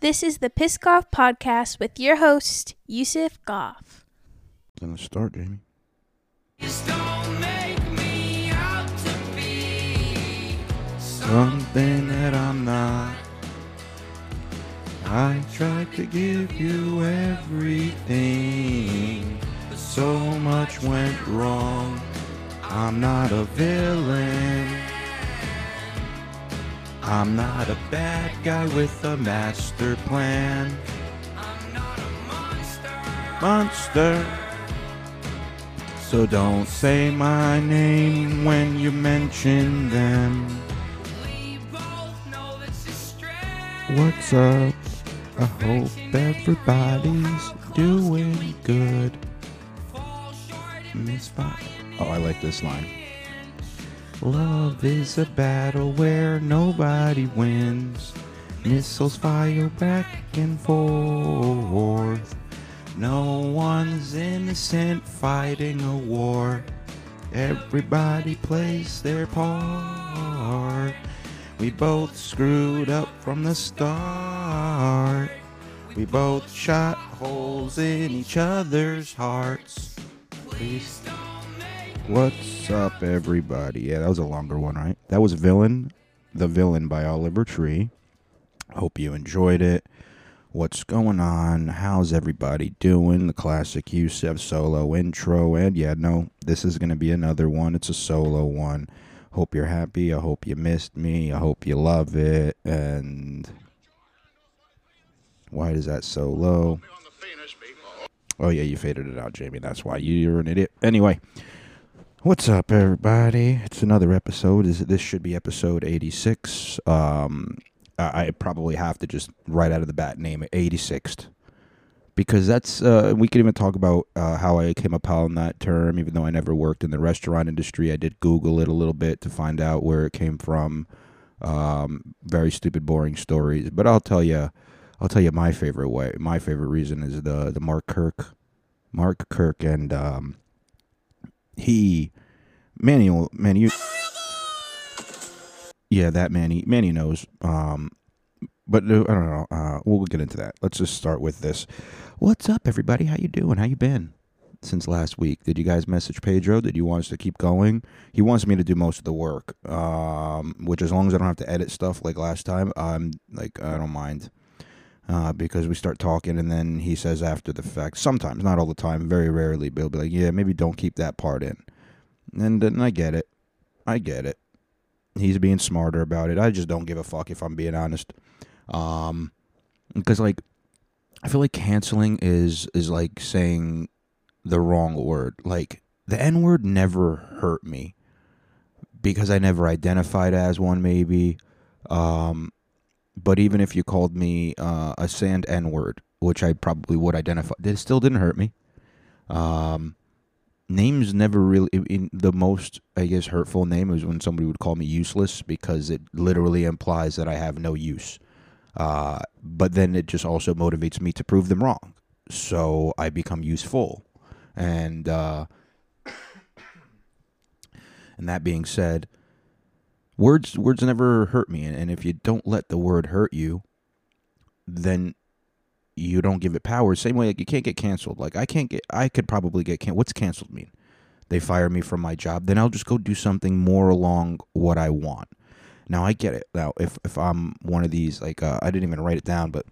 This is the Piss Goff Podcast with your host, Yusuf Goff. Then let's start, Jamie. Something that I'm not. I tried to give you everything. So much went wrong. I'm not a villain. I'm not a bad guy with a master plan. I'm not a Monster. Monster. So don't say my name when you mention them. What's up? I hope everybody's doing good. Miss Oh, I like this line. Love is a battle where nobody wins. Missiles fire back and forth. No one's innocent fighting a war. Everybody plays their part. We both screwed up from the start. We both shot holes in each other's hearts. Please. What's up, everybody? Yeah, that was a longer one, right? That was Villain, The Villain by Oliver Tree. Hope you enjoyed it. What's going on? How's everybody doing? The classic Yusef solo intro. And yeah, no, this is going to be another one. It's a solo one. Hope you're happy. I hope you missed me. I hope you love it. And why is that so low? Oh, yeah, you faded it out, Jamie. That's why you're an idiot. Anyway, what's up, everybody? It's another episode. Is This should be episode 86. Um, I probably have to just right out of the bat name it 86th because that's uh, we could even talk about uh, how I came upon that term, even though I never worked in the restaurant industry. I did Google it a little bit to find out where it came from. Um, very stupid, boring stories, but I'll tell you, I'll tell you my favorite way. My favorite reason is the the Mark Kirk, Mark Kirk, and um, he, Manny, Manny, you, yeah, that Manny, Manny knows. Um, but uh, I don't know. Uh, we'll get into that. Let's just start with this. What's up, everybody? How you doing? How you been since last week? Did you guys message Pedro? Did you want us to keep going? He wants me to do most of the work, um, which as long as I don't have to edit stuff like last time, I'm like I don't mind. Uh, because we start talking and then he says after the fact, sometimes, not all the time, very rarely, he'll be like, yeah, maybe don't keep that part in. And then I get it. I get it. He's being smarter about it. I just don't give a fuck if I'm being honest. Um, because like, I feel like canceling is is like saying the wrong word. Like the N word never hurt me because I never identified as one. Maybe, um, but even if you called me uh, a sand N word, which I probably would identify, it still didn't hurt me. Um, names never really in the most I guess hurtful name is when somebody would call me useless because it literally implies that I have no use. Uh, but then it just also motivates me to prove them wrong. So I become useful. And uh, and that being said, words words never hurt me and, if you don't let the word hurt you, then you don't give it power. Same way like you can't get canceled. Like I can't get I could probably get can what's canceled mean? They fire me from my job, then I'll just go do something more along what I want. Now I get it. Now if if I'm one of these like uh, I didn't even write it down, but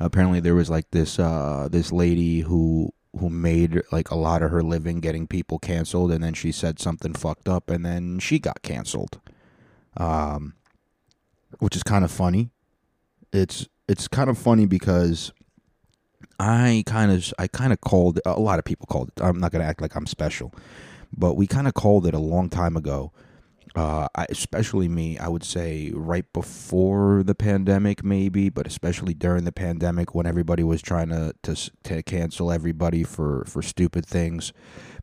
apparently there was like this uh this lady who who made like a lot of her living getting people canceled and then she said something fucked up and then she got canceled. Um which is kind of funny. It's it's kind of funny because I kind of I kind of called a lot of people called it. I'm not to act like I'm special, but we kind of called it a long time ago. Uh, I, especially me, I would say right before the pandemic, maybe, but especially during the pandemic when everybody was trying to to, to cancel everybody for for stupid things.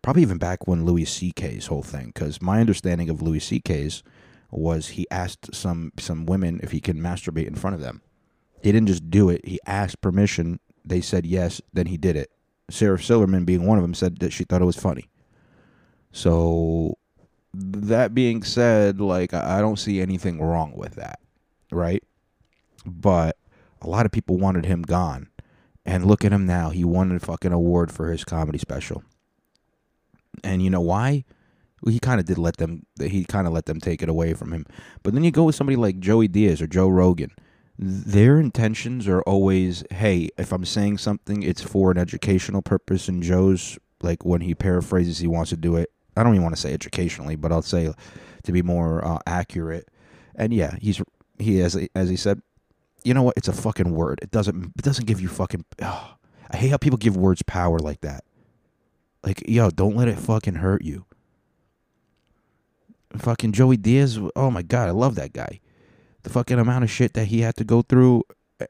Probably even back when Louis C.K.'s whole thing, because my understanding of Louis C.K.'s was he asked some some women if he can masturbate in front of them. He didn't just do it; he asked permission. They said yes, then he did it. Sarah Silverman, being one of them, said that she thought it was funny. So, that being said, like I I don't see anything wrong with that, right? But A lot of people wanted him gone. And look at him now. He won a fucking award for his comedy special. And you know why? He kind of did let them he kind of let them take it away from him. But then you go with somebody like Joey Diaz or Joe Rogan. Their intentions are always, hey, if I'm saying something, it's for an educational purpose. And Joe's like when he paraphrases, he wants to do it. I don't even want to say educationally, but I'll say to be more uh, accurate. And yeah, he's he as as he said, you know what? It's a fucking word. It doesn't it doesn't give you fucking. Oh, I hate how people give words power like that. Like yo, don't let it fucking hurt you. Fucking Joey Diaz. Oh my god, I love that guy. The fucking amount of shit that he had to go through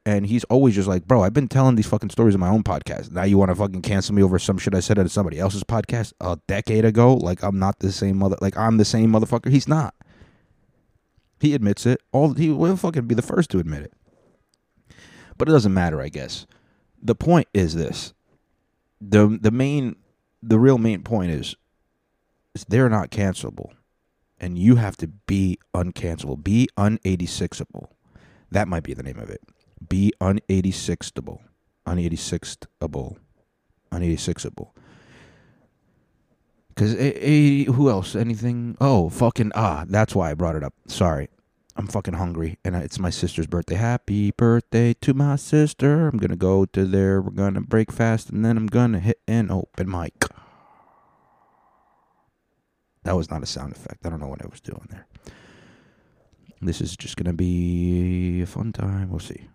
and he's always just like, bro, I've been telling these fucking stories in my own podcast. Now you want to fucking cancel me over some shit I said at somebody else's podcast a decade ago? Like I'm not the same mother. Like I'm the same motherfucker. He's not. He admits it. All he will fucking be the first to admit it. But it doesn't matter, I guess. The point is this: the the main, the real main point is, is they're not cancelable, and you have to be uncancelable, be un eighty sixable. That might be the name of it be un-86able. Un-86able. Un-86able. Because who else? Anything? Oh, fucking ah! That's why I brought it up. Sorry, I'm fucking hungry, and it's my sister's birthday. Happy birthday to my sister! I'm gonna go to there. We're gonna break fast, and then I'm gonna hit an open mic. That was not a sound effect. I don't know what I was doing there. This is just gonna be a fun time. We'll see.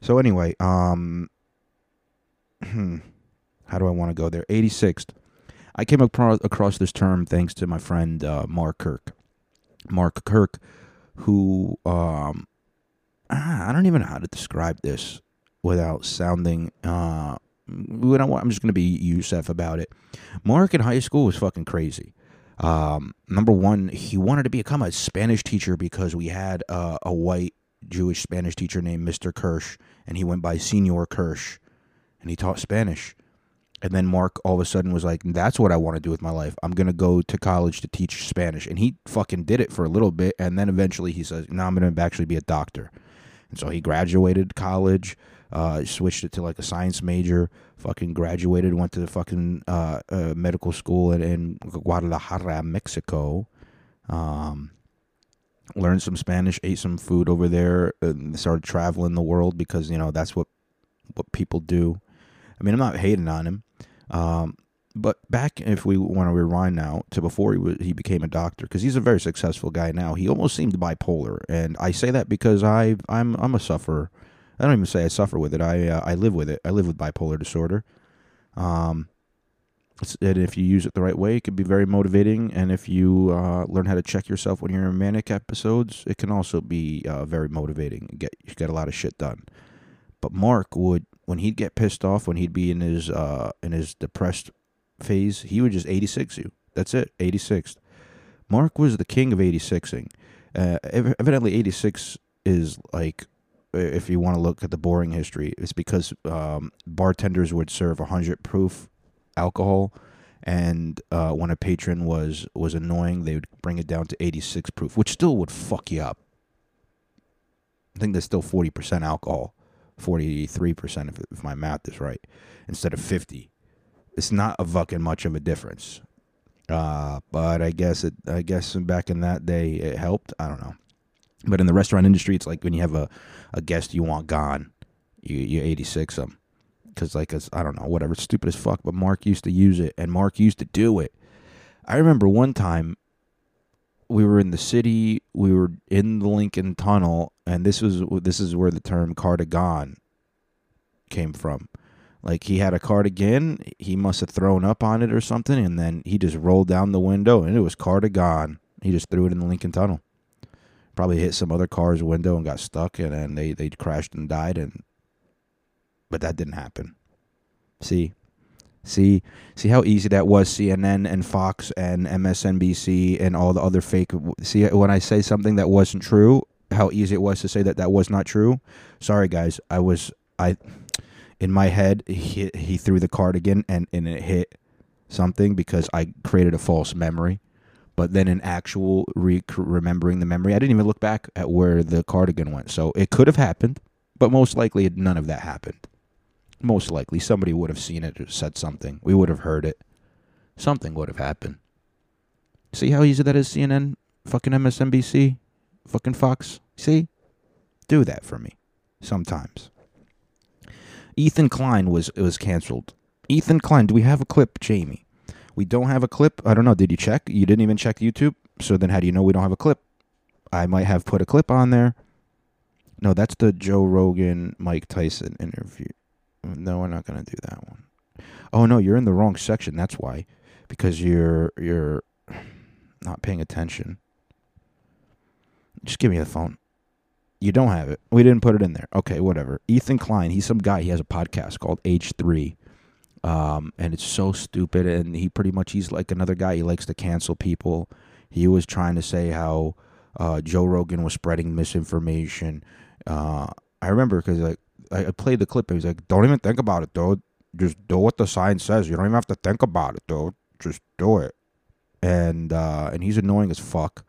So anyway, um, how do I want to go there? 86th. I came across, across this term thanks to my friend uh, Mark Kirk. Mark Kirk, who um, I don't even know how to describe this without sounding. Uh, I'm just going to be Yusef about it. Mark in high school was fucking crazy. Um, number one, he wanted to become a Spanish teacher because we had uh, a white Jewish Spanish teacher named Mr. Kirsch, and he went by Senor Kirsch, and he taught Spanish. And then Mark all of a sudden was like, "That's what I want to do with my life. I'm gonna go to college to teach Spanish." And he fucking did it for a little bit, and then eventually he says, "No, I'm gonna actually be a doctor." And so he graduated college, uh, switched it to like a science major, fucking graduated, went to the fucking uh, uh, medical school in, in Guadalajara, Mexico. Um, learned some Spanish, ate some food over there, and started traveling the world because you know that's what what people do. I mean, I'm not hating on him, um, but back if we want to rewind now to before he was, he became a doctor because he's a very successful guy now. He almost seemed bipolar, and I say that because I I'm I'm a sufferer. I don't even say I suffer with it. I uh, I live with it. I live with bipolar disorder. Um, and if you use it the right way, it can be very motivating. And if you uh, learn how to check yourself when you're in manic episodes, it can also be uh, very motivating. Get you get a lot of shit done. But Mark would, when he'd get pissed off, when he'd be in his uh, in his depressed phase, he would just 86 you. That's it, 86. Mark was the king of 86ing. Uh, evidently, 86 is like if you want to look at the boring history, it's because um, bartenders would serve 100 proof alcohol, and uh, when a patron was was annoying, they would bring it down to 86 proof, which still would fuck you up. I think there's still 40% alcohol, 43% if, if my math is right, instead of 50. It's not a fucking much of a difference. Uh, but I guess it. I guess back in that day, it helped. I don't know. But in the restaurant industry, it's like when you have a, a guest you want gone, you you 86 um, them because like I don't know whatever stupid as fuck, but Mark used to use it and Mark used to do it. I remember one time we were in the city, we were in the Lincoln Tunnel, and this was this is where the term cardigan came from. Like he had a cardigan, he must have thrown up on it or something, and then he just rolled down the window and it was cardigan. He just threw it in the Lincoln Tunnel. Probably hit some other car's window and got stuck, and then they they crashed and died, and but that didn't happen. See, see, see how easy that was. CNN and Fox and MSNBC and all the other fake. See when I say something that wasn't true, how easy it was to say that that was not true. Sorry, guys. I was I in my head. He he threw the cardigan and and it hit something because I created a false memory. But then in actual re- remembering the memory, I didn't even look back at where the cardigan went. So it could have happened. But most likely, none of that happened. Most likely, somebody would have seen it or said something. We would have heard it. Something would have happened. See how easy that is, CNN? Fucking MSNBC? Fucking Fox? See? Do that for me. Sometimes. Ethan Klein was was canceled. Ethan Klein, do we have a clip, Jamie? We don't have a clip. I don't know. Did you check? You didn't even check YouTube. So then, how do you know we don't have a clip? I might have put a clip on there. No, that's the Joe Rogan Mike Tyson interview. No, we're not gonna do that one. Oh no, you're in the wrong section. That's why, because you're you're not paying attention. Just give me the phone. You don't have it. We didn't put it in there. Okay, whatever. Ethan Klein, he's some guy. He has a podcast called H3. Um, and it's so stupid. And he pretty much, he's like another guy. He likes to cancel people. He was trying to say how uh, Joe Rogan was spreading misinformation. Uh, I remember because like I, played the clip. He was like, "Don't even think about it, dude. Just do what the sign says. You don't even have to think about it, dude. Just do it." And uh, and he's annoying as fuck.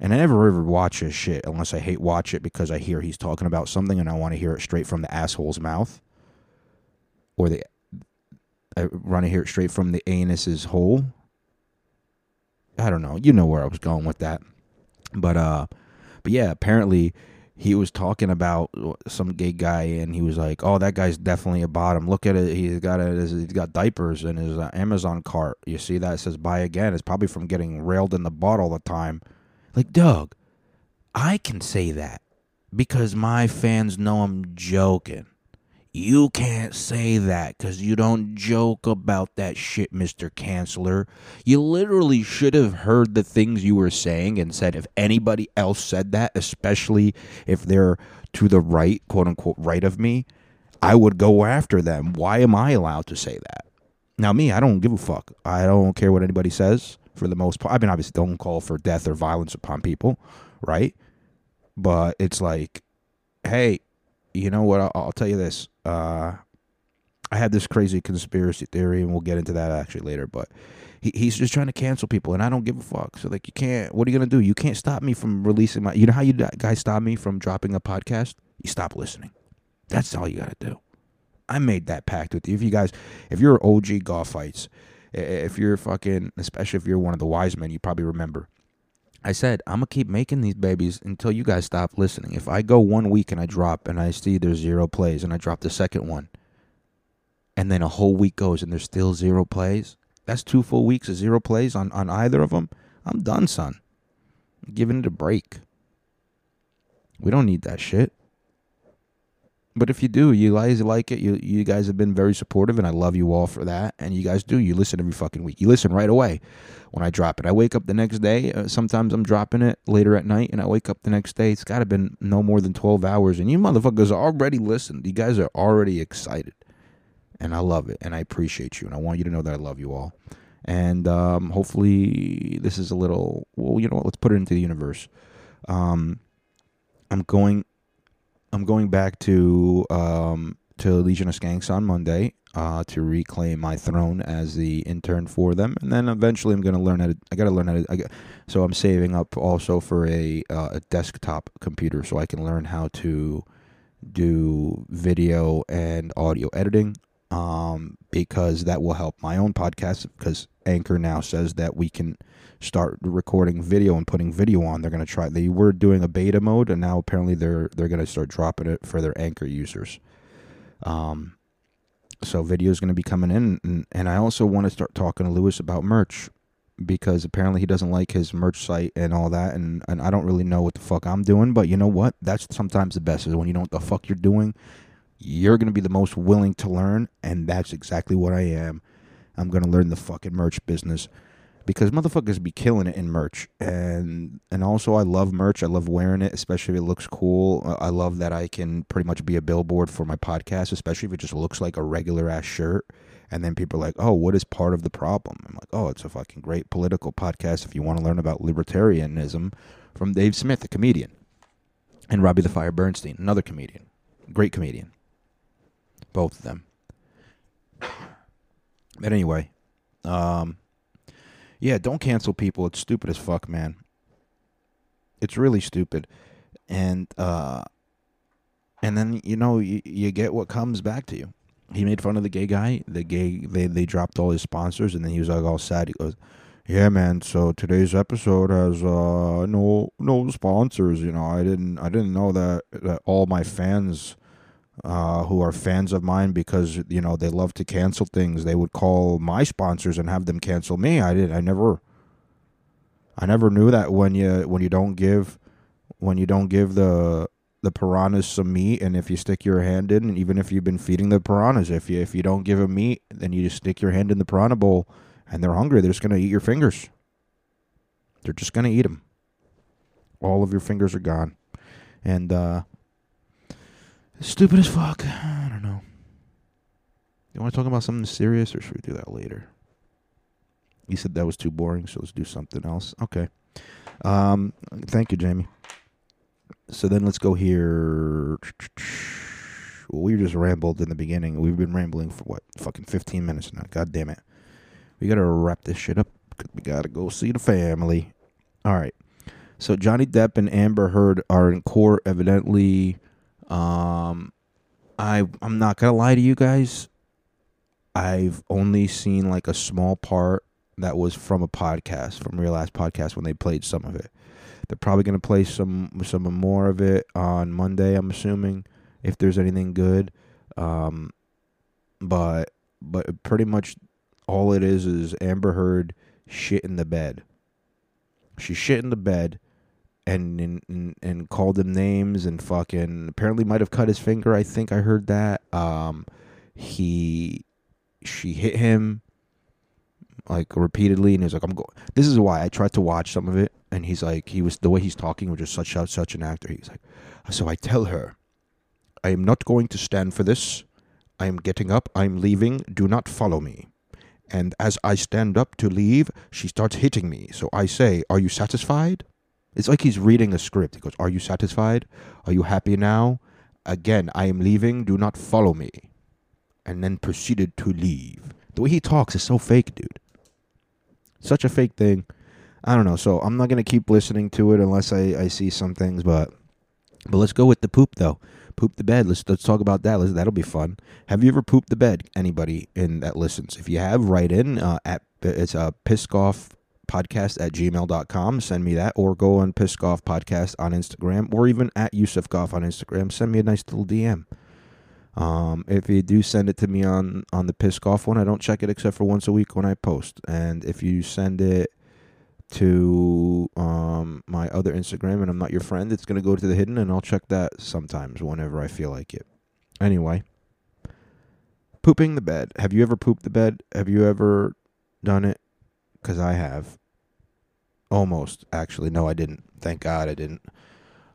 And I never ever watch his shit unless I hate watch it because I hear he's talking about something and I want to hear it straight from the asshole's mouth. Or the I want to hear it straight from the anus's hole. I don't know. You know where I was going with that. But uh but yeah, apparently he was talking about some gay guy and he was like, "Oh, that guy's definitely a bottom. Look at it. He's got a, he's got diapers in his uh, Amazon cart. You see that it says buy again. It's probably from getting railed in the butt all the time." Like, Doug, I can say that because my fans know I'm joking. You can't say that because you don't joke about that shit, Mr. Canceller. You literally should have heard the things you were saying and said if anybody else said that, especially if they're to the right, quote unquote, right of me, I would go after them. Why am I allowed to say that? Now, me, I don't give a fuck. I don't care what anybody says for the most part. I mean, obviously, don't call for death or violence upon people, right? But it's like, hey, you know what? I'll, I'll tell you this. Uh, I have this crazy conspiracy theory, and we'll get into that actually later. But he, he's just trying to cancel people, and I don't give a fuck. So like, you can't. What are you gonna do? You can't stop me from releasing my. You know how you guys stop me from dropping a podcast? You stop listening. That's all you gotta do. I made that pact with you. If you guys, if you're OG golf fights, if you're fucking, especially if you're one of the wise men, you probably remember. I said, I'm to keep making these babies until you guys stop listening. If I go one week and I drop and I see there's zero plays and I drop the second one, and then a whole week goes and there's still zero plays, that's two full weeks of zero plays on, on either of them. I'm done, son. I'm giving it a break. We don't need that shit. But if you do, you guys like it. You you guys have been very supportive, and I love you all for that. And you guys do. You listen every fucking week. You listen right away when I drop it. I wake up the next day. Uh, sometimes I'm dropping it later at night, and I wake up the next day. It's got to been no more than twelve hours, and you motherfuckers already listened. You guys are already excited, and I love it, and I appreciate you, and I want you to know that I love you all. And um, hopefully, this is a little. Well, you know what? Let's put it into the universe. Um, I'm going I'm going back to um, to Legion of Skanks on Monday uh, to reclaim my throne as the intern for them, and then eventually I'm going to learn how to. I got to learn how to. I got, so I'm saving up also for a uh, a desktop computer so I can learn how to do video and audio editing. Um, because that will help my own podcast. Because Anchor now says that we can start recording video and putting video on. They're going to try. They were doing a beta mode, and now apparently they're they're going to start dropping it for their Anchor users. Um, so video is going to be coming in, and, and I also want to start talking to Lewis about merch because apparently he doesn't like his merch site and all that, and and I don't really know what the fuck I'm doing. But you know what? That's sometimes the best is when you know what the fuck you're doing. You're to be the most willing to learn, and that's exactly what I am. I'm to learn the fucking merch business because motherfuckers be killing it in merch and and also I love merch. I love wearing it, especially if it looks cool. I love that I can pretty much be a billboard for my podcast, especially if it just looks like a regular ass shirt. And then people are like, "Oh, what is part of the problem?" I'm like, "Oh, it's a fucking great political podcast if you want to learn about libertarianism from Dave Smith, a comedian, and Robbie the Fire Bernstein, another comedian, great comedian, both of them." But anyway, um, yeah, don't cancel people. It's stupid as fuck, man. It's really stupid. And uh and then you know you, you get what comes back to you. He made fun of the gay guy. The gay they they dropped all his sponsors, and then he was like all sad. He goes, "Yeah, man. So today's episode has uh no no sponsors. You know, I didn't I didn't know that that all my fans." Uh, who are fans of mine because you know they love to cancel things. They would call my sponsors and have them cancel me. I did. I never. I never knew that when you when you don't give when you don't give the the piranhas some meat, and if you stick your hand in, and even if you've been feeding the piranhas, if you if you don't give them meat, then you just stick your hand in the piranha bowl, and they're hungry. They're just gonna eat your fingers. They're just gonna eat them. All of your fingers are gone, and uh, stupid as fuck. I don't know. You want to talk about something serious, or should we do that later? You said that was too boring, so let's do something else. Okay. Um, thank you, Jamie. So then let's go here. We just rambled in the beginning. We've been rambling for what, fucking 15 minutes now. God damn it. We got to wrap this shit up because we got to go see the family. All right. So Johnny Depp and Amber Heard are in court, evidently. Um, I I'm not gonna lie to you guys. I've only seen like a small part that was from a podcast, from Real Ass Podcast, when they played some of it. They're probably to play some some more of it on Monday. I'm assuming if there's anything good, um, but but pretty much all it is is Amber Heard shit in the bed. She shit in the bed, and and, and called him names and fucking apparently might have cut his finger. I think I heard that. Um, he she hit him like repeatedly, and he's like, "I'm going." This is why I tried to watch some of it, and he's like, he was the way he's talking was just such such an actor. He's like, so I tell her, I am not going to stand for this. I am getting up. I'm leaving. Do not follow me. And as I stand up to leave, she starts hitting me. So I say, Are you satisfied? It's like he's reading a script. He goes, Are you satisfied? Are you happy now? Again, I am leaving. Do not follow me. And then proceeded to leave. The way he talks is so fake, dude. Such a fake thing. I don't know. So I'm not gonna keep listening to it unless I, I see some things. But but let's go with the poop though. Poop the bed. Let's let's talk about that. Let's, that'll be fun. Have you ever pooped the bed? Anybody in that listens? If you have, write in uh, at it's a piscoff podcast at gmail.com send me that or go on piscoff podcast on instagram or even at yusuf goff on instagram send me a nice little dm um, if you do send it to me on on the piscoff one i don't check it except for once a week when i post and if you send it to um, my other Instagram and I'm not your friend, it's going to go to the hidden and I'll check that sometimes whenever I feel like it. Anyway, pooping the bed. Have you ever pooped the bed? Have you ever done it? Because I have. Almost, actually. No, I didn't. Thank God I didn't.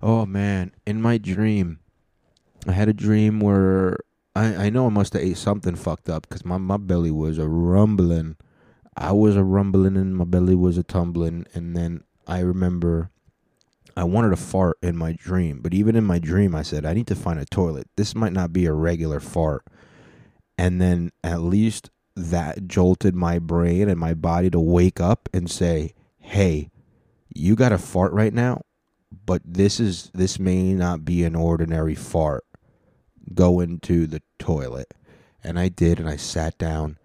Oh, man. In my dream, I had a dream where I, I know I must have ate something fucked up because my, my belly was a rumbling I was a rumbling and my belly was a tumbling. And then I remember I wanted to fart in my dream. But even in my dream, I said, I need to find a toilet. This might not be a regular fart. And then at least that jolted my brain and my body to wake up and say, hey, you got a fart right now, but this is this may not be an ordinary fart. Go into the toilet. And I did and I sat down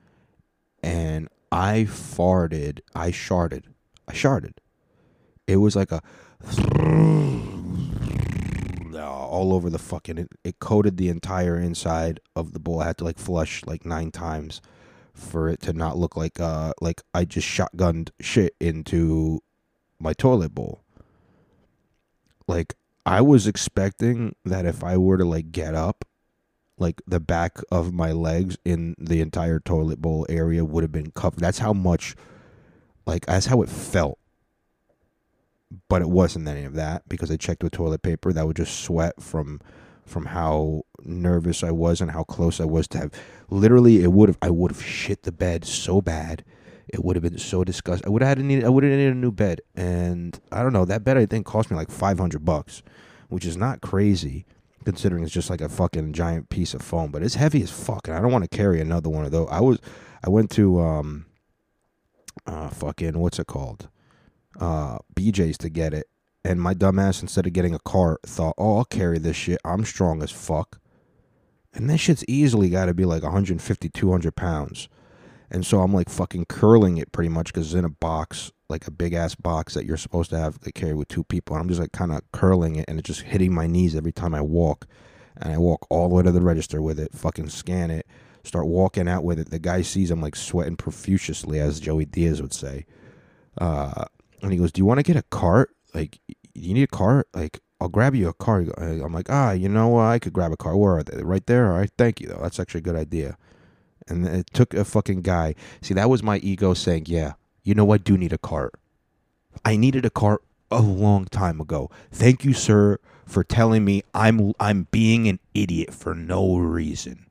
and I farted. I sharted. I sharted. It was like a all over the fucking. It, it coated the entire inside of the bowl. I had to like flush like nine times for it to not look like uh like I just shotgunned shit into my toilet bowl. Like I was expecting that if I were to like get up like the back of my legs in the entire toilet bowl area would have been covered. That's how much, like, that's how it felt. But it wasn't any of that because I checked with toilet paper. That would just sweat from from how nervous I was and how close I was to have. Literally, it would have. I would have shit the bed so bad. It would have been so disgusting. I would have had to need. I would have needed a new bed, and I don't know. That bed I think cost me like five hundred bucks, which is not crazy considering it's just like a fucking giant piece of foam, but it's heavy as fuck, and I don't want to carry another one of those. I was, I went to um, uh, fucking what's it called, uh, BJ's to get it, And my dumbass, instead of getting a cart, thought, oh, I'll carry this shit. I'm strong as fuck. And this shit's easily got to be like 150, 200 pounds. And so I'm like fucking curling it pretty much because it's in a box, like a big ass box that you're supposed to have to carry with two people. And I'm just like kind of curling it and it's just hitting my knees every time I walk. And I walk all the way to the register with it, fucking scan it, start walking out with it. The guy sees I'm like sweating profusely, as Joey Diaz would say. Uh, and he goes, Do you want to get a cart? Like, you need a car Like, I'll grab you a car. I'm like, ah, you know, I could grab a car. Where are they? Right there. All right, thank you though. That's actually a good idea. And it took a fucking guy. See, that was my ego saying, yeah, you know, what I do need a cart. I needed a cart a long time ago. Thank you, sir, for telling me I'm I'm being an idiot for no reason.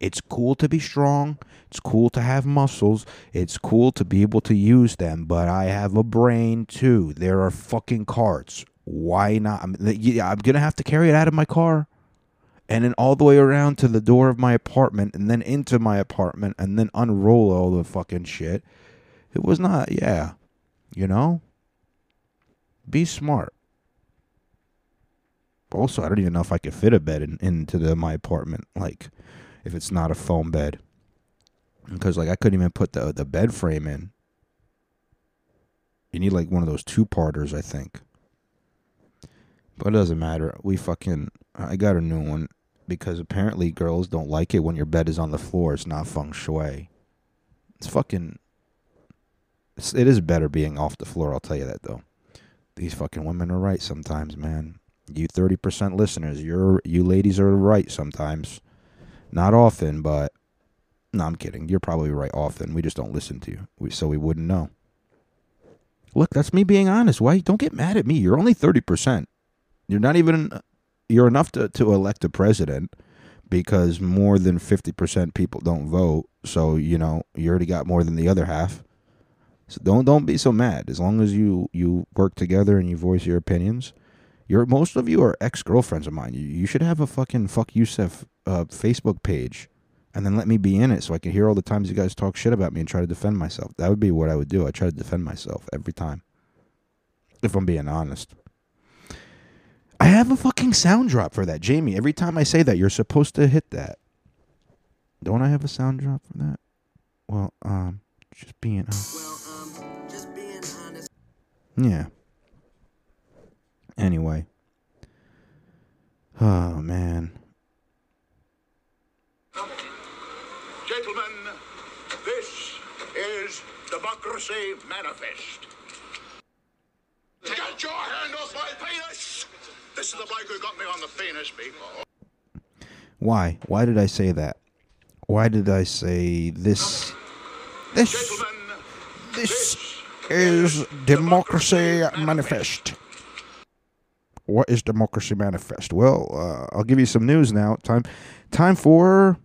It's cool to be strong. It's cool to have muscles. It's cool to be able to use them, but I have a brain too. There are fucking carts. Why not? I'm, I'm going to have to carry it out of my car and then all the way around to the door of my apartment and then into my apartment and then unroll all the fucking shit. It was not, yeah. You know? Be smart. Also, I don't even know if I could fit a bed in, into the, my apartment, like if it's not a foam bed. Because like I couldn't even put the the bed frame in. You need like one of those two parters, I think. But it doesn't matter. We fucking I got a new one because apparently girls don't like it when your bed is on the floor. It's not feng shui. It's fucking. It's, it is better being off the floor. I'll tell you that though. These fucking women are right sometimes, man. You thirty percent listeners, you're you ladies are right sometimes. Not often, but no, I'm kidding. You're probably right often. We just don't listen to you, we, so we wouldn't know. Look, that's me being honest. Why? Don't get mad at me. You're only thirty percent. You're not even you're enough to, to elect a president because more than 50% people don't vote. So, you know, you already got more than the other half. So don't don't be so mad. As long as you you work together and you voice your opinions. You're most of you are ex-girlfriends of mine. You, you should have a fucking fuck Yusef uh, Facebook page and then let me be in it so I can hear all the times you guys talk shit about me and try to defend myself. That would be what I would do. I try to defend myself every time. If I'm being honest. I have a fucking sound drop for that, Jamie. Every time I say that, you're supposed to hit that. Don't I have a sound drop for that? Well, um, just being. Uh, well, um, just being honest. Yeah. Anyway. Oh man. Gentlemen, this is Democracy Manifest. Get your hand off my penis! This is the bloke who got me on the penis before. Why? Why did I say that? Why did I say this? This. This is Democracy Manifest. What is Democracy Manifest? Well, uh, I'll give you some news now. Time, time for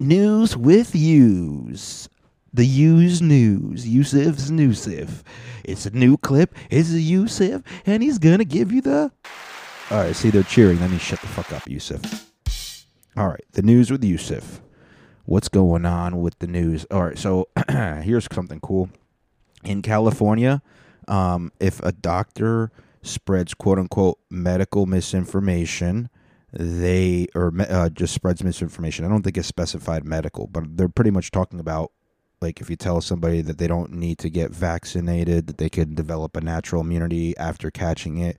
news with yous. The Use News. Yusuf's Newsif. It's a new clip. It's a Yusuf, and he's gonna give you the. All right, see they're cheering. Let me shut the fuck up, Yusuf. All right, the news with Yusuf. What's going on with the news? All right, so here's something cool. In California, um, if a doctor spreads quote unquote medical misinformation, they or uh, just spreads misinformation. I don't think it's specified medical, but they're pretty much talking about like if you tell somebody that they don't need to get vaccinated, that they can develop a natural immunity after catching it,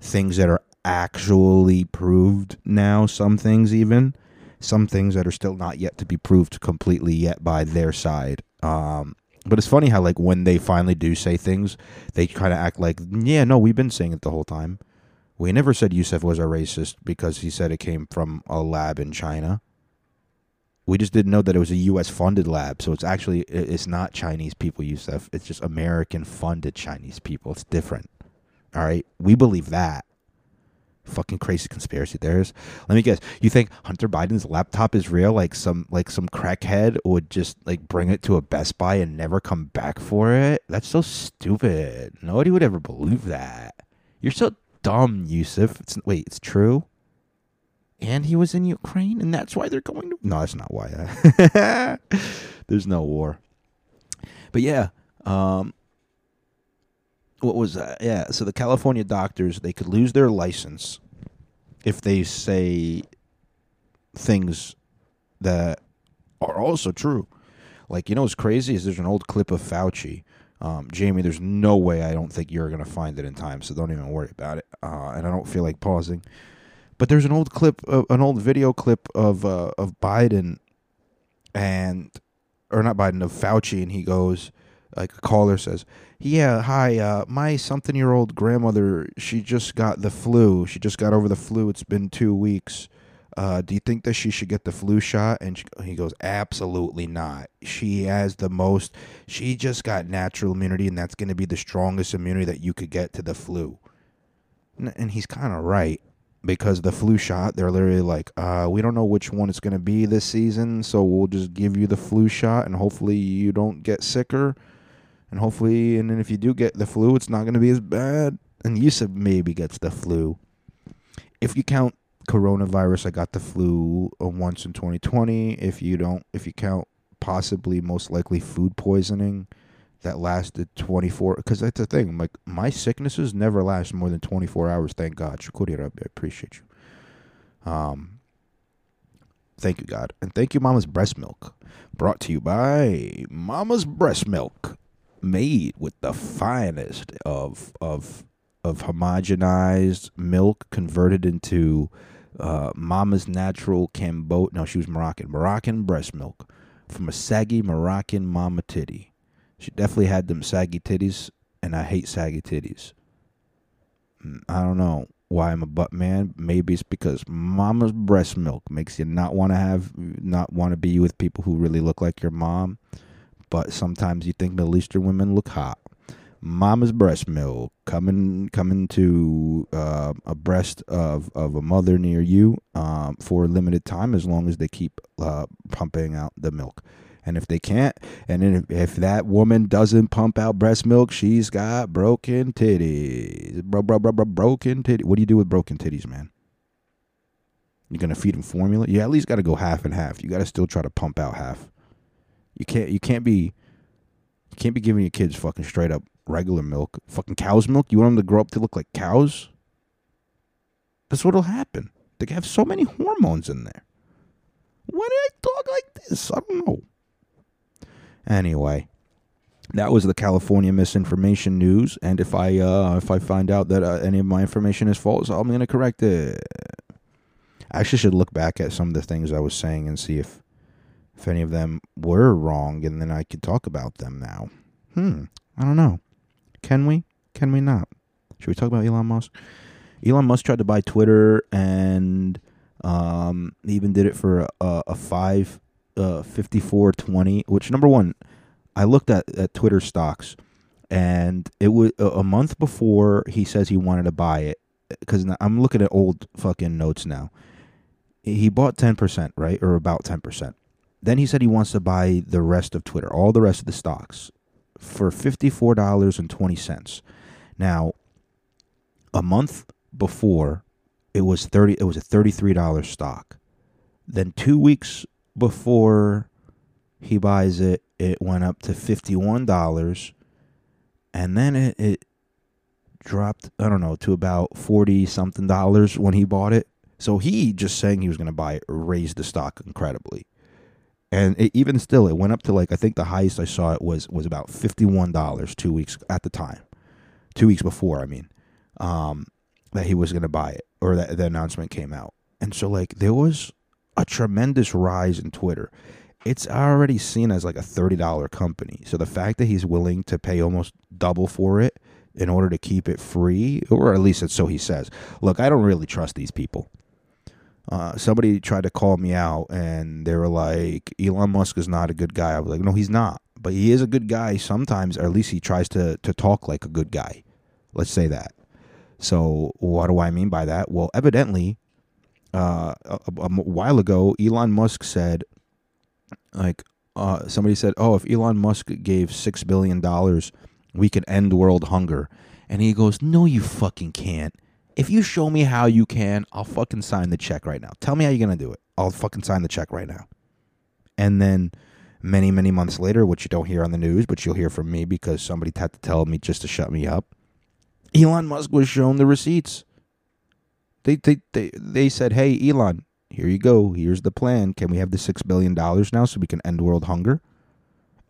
things that are actually proved now, some things even, some things that are still not yet to be proved completely yet by their side. Um, but it's funny how like when they finally do say things, they kind of act like, yeah, no, we've been saying it the whole time. We never said Yusef was a racist because he said it came from a lab in China. We just didn't know that it was a U.S. funded lab, so it's actually it's not Chinese people, Yusef. It's just American funded Chinese people. It's different. All right, we believe that. Fucking crazy conspiracy theories. Let me guess. You think Hunter Biden's laptop is real? Like some like some crackhead would just like bring it to a Best Buy and never come back for it? That's so stupid. Nobody would ever believe that. You're so dumb, Yusuf. It's, wait, it's true and he was in Ukraine, and that's why they're going to. No, that's not why. There's no war. But yeah, um, what was that? Yeah, so the California doctors they could lose their license if they say things that are also true. Like you know what's crazy is there's an old clip of Fauci. Um, Jamie, there's no way I don't think you're gonna find it in time, so don't even worry about it. Uh, and I don't feel like pausing. But there's an old clip, of, an old video clip of uh, of Biden, and or not Biden of Fauci, and he goes, like a caller says, "Yeah, hi, uh, my something-year-old grandmother, she just got the flu. She just got over the flu. It's been two weeks. Uh, do you think that she should get the flu shot?" And she, he goes, "Absolutely not. She has the most. She just got natural immunity, and that's going to be the strongest immunity that you could get to the flu." And he's kind of right because the flu shot, they're literally like, uh, we don't know which one it's going to be this season, so we'll just give you the flu shot, and hopefully you don't get sicker, and hopefully, and then if you do get the flu, it's not going to be as bad. And Yusuf maybe gets the flu. If you count coronavirus, I got the flu uh, once in 2020. If you don't, if you count possibly most likely food poisoning that lasted 24 because that's the thing like my sicknesses never last more than 24 hours thank god Shukuri Rabbi, i appreciate you um thank you god and thank you mama's breast milk brought to you by mama's breast milk made with the finest of of of homogenized milk converted into uh, mama's natural Cambo no she was moroccan moroccan breast milk from a saggy moroccan mama titty she definitely had them saggy titties, and I hate saggy titties. Mm, I don't know why I'm a butt man. Maybe it's because mama's breast milk makes you not want to have, not want to be with people who really look like your mom. But sometimes you think Middle Eastern women look hot. Mama's breast milk coming coming to uh, a breast of, of a mother near you um, for a limited time, as long as they keep uh, pumping out the milk. And if they can't, and if, if that woman doesn't pump out breast milk, she's got broken titties. Bro, bro, bro, bro, broken titties. What do you do with broken titties, man? You're gonna feed them formula? You at least got to go half and half. You got to still try to pump out half. You can't. You can't be. You can't be giving your kids fucking straight up regular milk, fucking cow's milk. You want them to grow up to look like cows? That's what'll happen. They have so many hormones in there. Why did I talk like this? I don't know. Anyway, that was the California misinformation news, and if I uh, if I find out that uh, any of my information is false, I'm gonna correct it. I actually should look back at some of the things I was saying and see if if any of them were wrong, and then I could talk about them now. Hmm, I don't know. Can we? Can we not? Should we talk about Elon Musk? Elon Musk tried to buy Twitter, and um, he even did it for a, a five uh, 5420 which number one i looked at, at twitter stocks and it was a, a month before he says he wanted to buy it because i'm looking at old fucking notes now he bought 10% right or about 10% then he said he wants to buy the rest of twitter all the rest of the stocks for $54.20 now a month before it was 30 it was a $33 stock then two weeks before he buys it, it went up to $51. And then it, it dropped, I don't know, to about 40 something dollars when he bought it. So he just saying he was going to buy it raised the stock incredibly. And it, even still, it went up to like, I think the highest I saw it was, was about $51 two weeks at the time. Two weeks before, I mean, um, that he was going to buy it or that the announcement came out. And so, like, there was a tremendous rise in Twitter. It's already seen as like a $30 company. So the fact that he's willing to pay almost double for it in order to keep it free, or at least it's so he says. Look, I don't really trust these people. Uh, somebody tried to call me out and they were like, Elon Musk is not a good guy. I was like, no, he's not. But he is a good guy sometimes, or at least he tries to, to talk like a good guy. Let's say that. So, what do I mean by that? Well, evidently, uh, a, a while ago, Elon Musk said, like, uh, somebody said, "Oh, if Elon Musk gave six billion dollars, we could end world hunger," and he goes, "No, you fucking can't. If you show me how you can, I'll fucking sign the check right now. Tell me how you're gonna do it. I'll fucking sign the check right now." And then, many many months later, which you don't hear on the news, but you'll hear from me because somebody had to tell me just to shut me up. Elon Musk was shown the receipts. They they they, they said, "Hey, Elon, here you go. Here's the plan. Can we have the six billion dollars now so we can end world hunger?"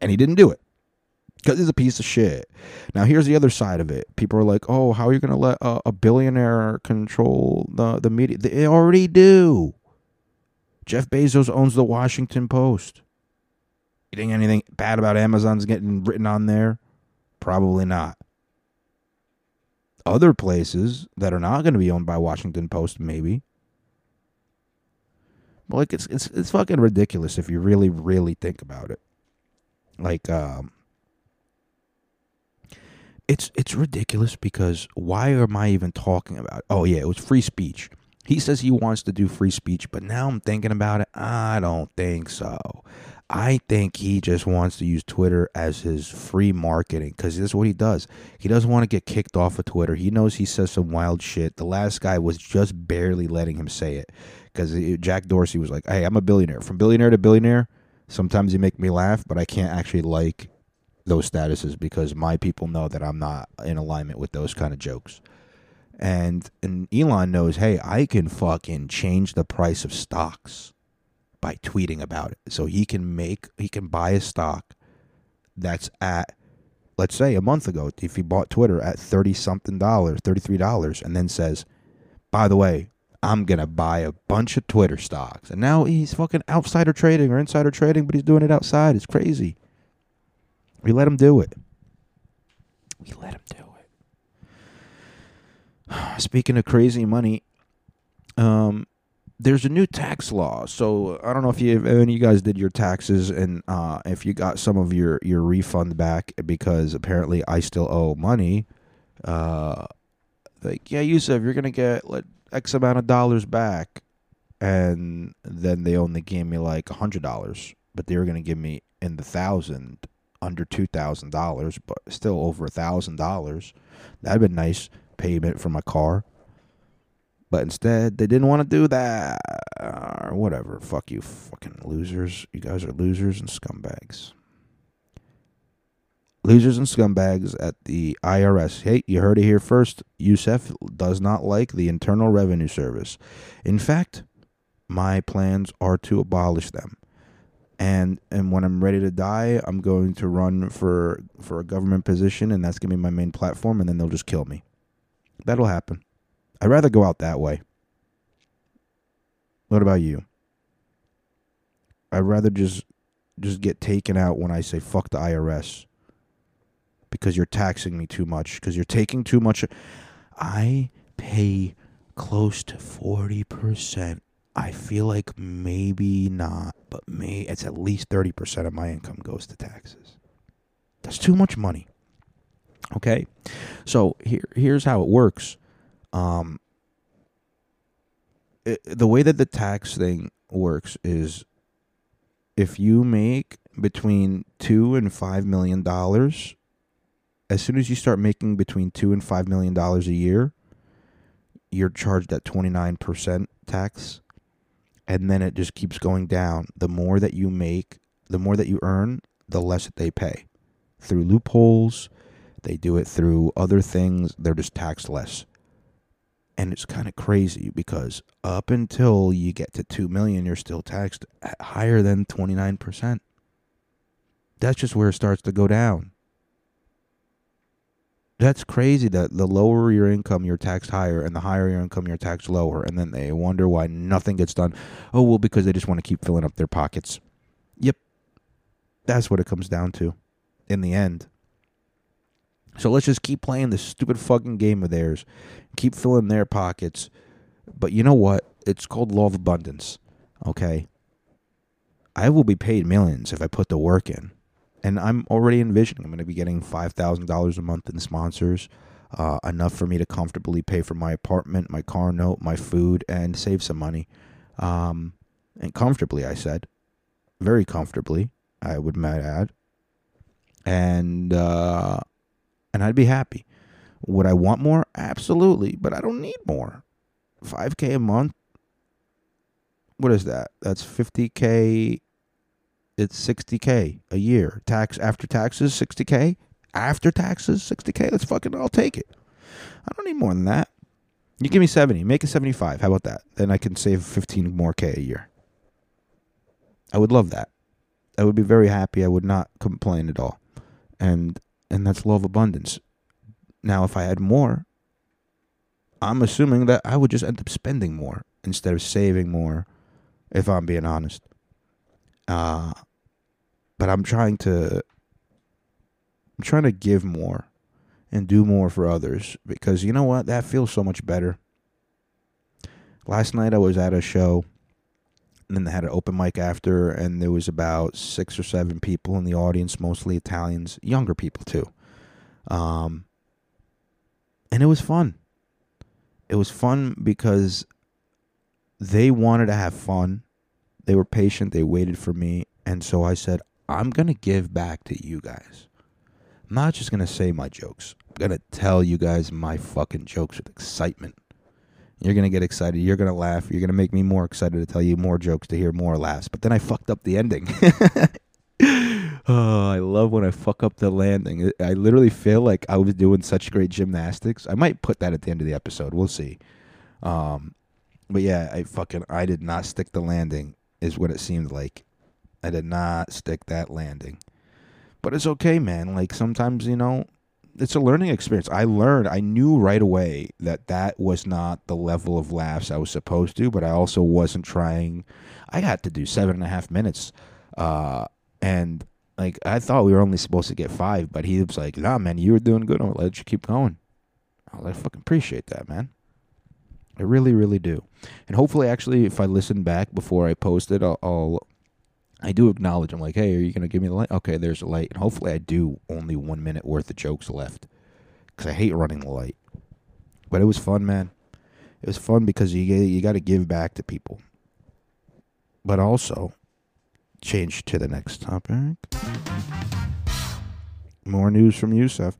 And he didn't do it because he's a piece of shit. Now, here's the other side of it. People are like, "Oh, how are you going to let a, a billionaire control the the media?" They already do. Jeff Bezos owns the Washington Post. You think anything bad about Amazon's getting written on there? Probably not. Other places that are not going to be owned by Washington Post, maybe. But like it's it's it's fucking ridiculous if you really really think about it. Like um it's it's ridiculous because why am I even talking about? It? Oh yeah, it was free speech. He says he wants to do free speech, but now I'm thinking about it. I don't think so. I think he just wants to use Twitter as his free marketing because this is what he does. He doesn't want to get kicked off of Twitter. He knows he says some wild shit. The last guy was just barely letting him say it because Jack Dorsey was like, "Hey, I'm a billionaire. From billionaire to billionaire, sometimes you make me laugh, but I can't actually like those statuses because my people know that I'm not in alignment with those kind of jokes." And and Elon knows, hey, I can fucking change the price of stocks by tweeting about it. So he can make he can buy a stock that's at let's say a month ago if he bought Twitter at 30 something dollars, $33 and then says, "By the way, I'm going to buy a bunch of Twitter stocks." And now he's fucking outsider trading or insider trading, but he's doing it outside. It's crazy. We let him do it. We let him do it. Speaking of crazy money, um, there's a new tax law. So I don't know if you if any of you guys did your taxes and uh, if you got some of your your refund back because apparently I still owe money. Uh, like yeah, Yusuf, you're gonna get like X amount of dollars back, and then they only gave me like a hundred dollars, but they were gonna give me in the thousand under two thousand dollars, but still over a thousand dollars. That'd been nice payment for my car. But instead, they didn't want to do that. Or whatever. Fuck you, fucking losers. You guys are losers and scumbags. Losers and scumbags at the IRS. Hey, you heard it here first. Yusef does not like the Internal Revenue Service. In fact, my plans are to abolish them. And and when I'm ready to die, I'm going to run for for a government position, and that's gonna be my main platform. And then they'll just kill me. That'll happen. I'd rather go out that way. What about you? I'd rather just just get taken out when I say fuck the IRS because you're taxing me too much because you're taking too much I pay close to 40%. I feel like maybe not, but may it's at least 30% of my income goes to taxes. That's too much money. Okay? So here here's how it works um, it, the way that the tax thing works is if you make between two and five million dollars, as soon as you start making between two and five million dollars a year, you're charged at twenty nine percent tax, and then it just keeps going down. The more that you make, the more that you earn, the less that they pay through loopholes. They do it through other things. They're just taxed less and it's kind of crazy because up until you get to 2 million you're still taxed higher than 29% that's just where it starts to go down that's crazy that the lower your income you're taxed higher and the higher your income you're taxed lower and then they wonder why nothing gets done oh well because they just want to keep filling up their pockets yep that's what it comes down to in the end so let's just keep playing this stupid fucking game of theirs, keep filling their pockets. But you know what? It's called law of abundance. Okay. I will be paid millions if I put the work in. And I'm already envisioning I'm going to be getting $5,000 a month in sponsors, uh, enough for me to comfortably pay for my apartment, my car note, my food, and save some money. Um, and comfortably, I said. Very comfortably, I would might add. And uh, and I'd be happy. Would I want more? Absolutely, but I don't need more. 5k a month. What is that? That's 50k it's 60k a year. Tax after taxes 60k. After taxes 60k. Let's fucking I'll take it. I don't need more than that. You give me 70, make it 75. How about that? Then I can save 15 more K a year. I would love that. I would be very happy. I would not complain at all. And and that's law of abundance. Now if I had more, I'm assuming that I would just end up spending more instead of saving more if I'm being honest. Uh but I'm trying to I'm trying to give more and do more for others because you know what? That feels so much better. Last night I was at a show and then they had an open mic after and there was about 6 or 7 people in the audience, mostly Italians, younger people too. Um and it was fun. It was fun because they wanted to have fun. They were patient, they waited for me, and so I said, "I'm going to give back to you guys." I'm not just gonna say my jokes. I'm gonna tell you guys my fucking jokes with excitement. You're gonna get excited. You're gonna laugh. You're gonna make me more excited to tell you more jokes to hear more laughs. But then I fucked up the ending. oh, I love when I fuck up the landing. I literally feel like I was doing such great gymnastics. I might put that at the end of the episode. We'll see. Um, but yeah, I fucking I did not stick the landing. Is what it seemed like. I did not stick that landing. But it's okay, man. Like sometimes, you know, it's a learning experience. I learned, I knew right away that that was not the level of laughs I was supposed to, but I also wasn't trying. I got to do seven and a half minutes. Uh, and like, I thought we were only supposed to get five, but he was like, nah, man, you were doing good. I'll let you keep going. I fucking appreciate that, man. I really, really do. And hopefully, actually, if I listen back before I post it, I'll, I'll I do acknowledge. I'm like, hey, are you gonna give me the light? Okay, there's a light, and hopefully, I do only one minute worth of jokes left, because I hate running the light. But it was fun, man. It was fun because you you got to give back to people, but also change to the next topic. More news from Yusuf.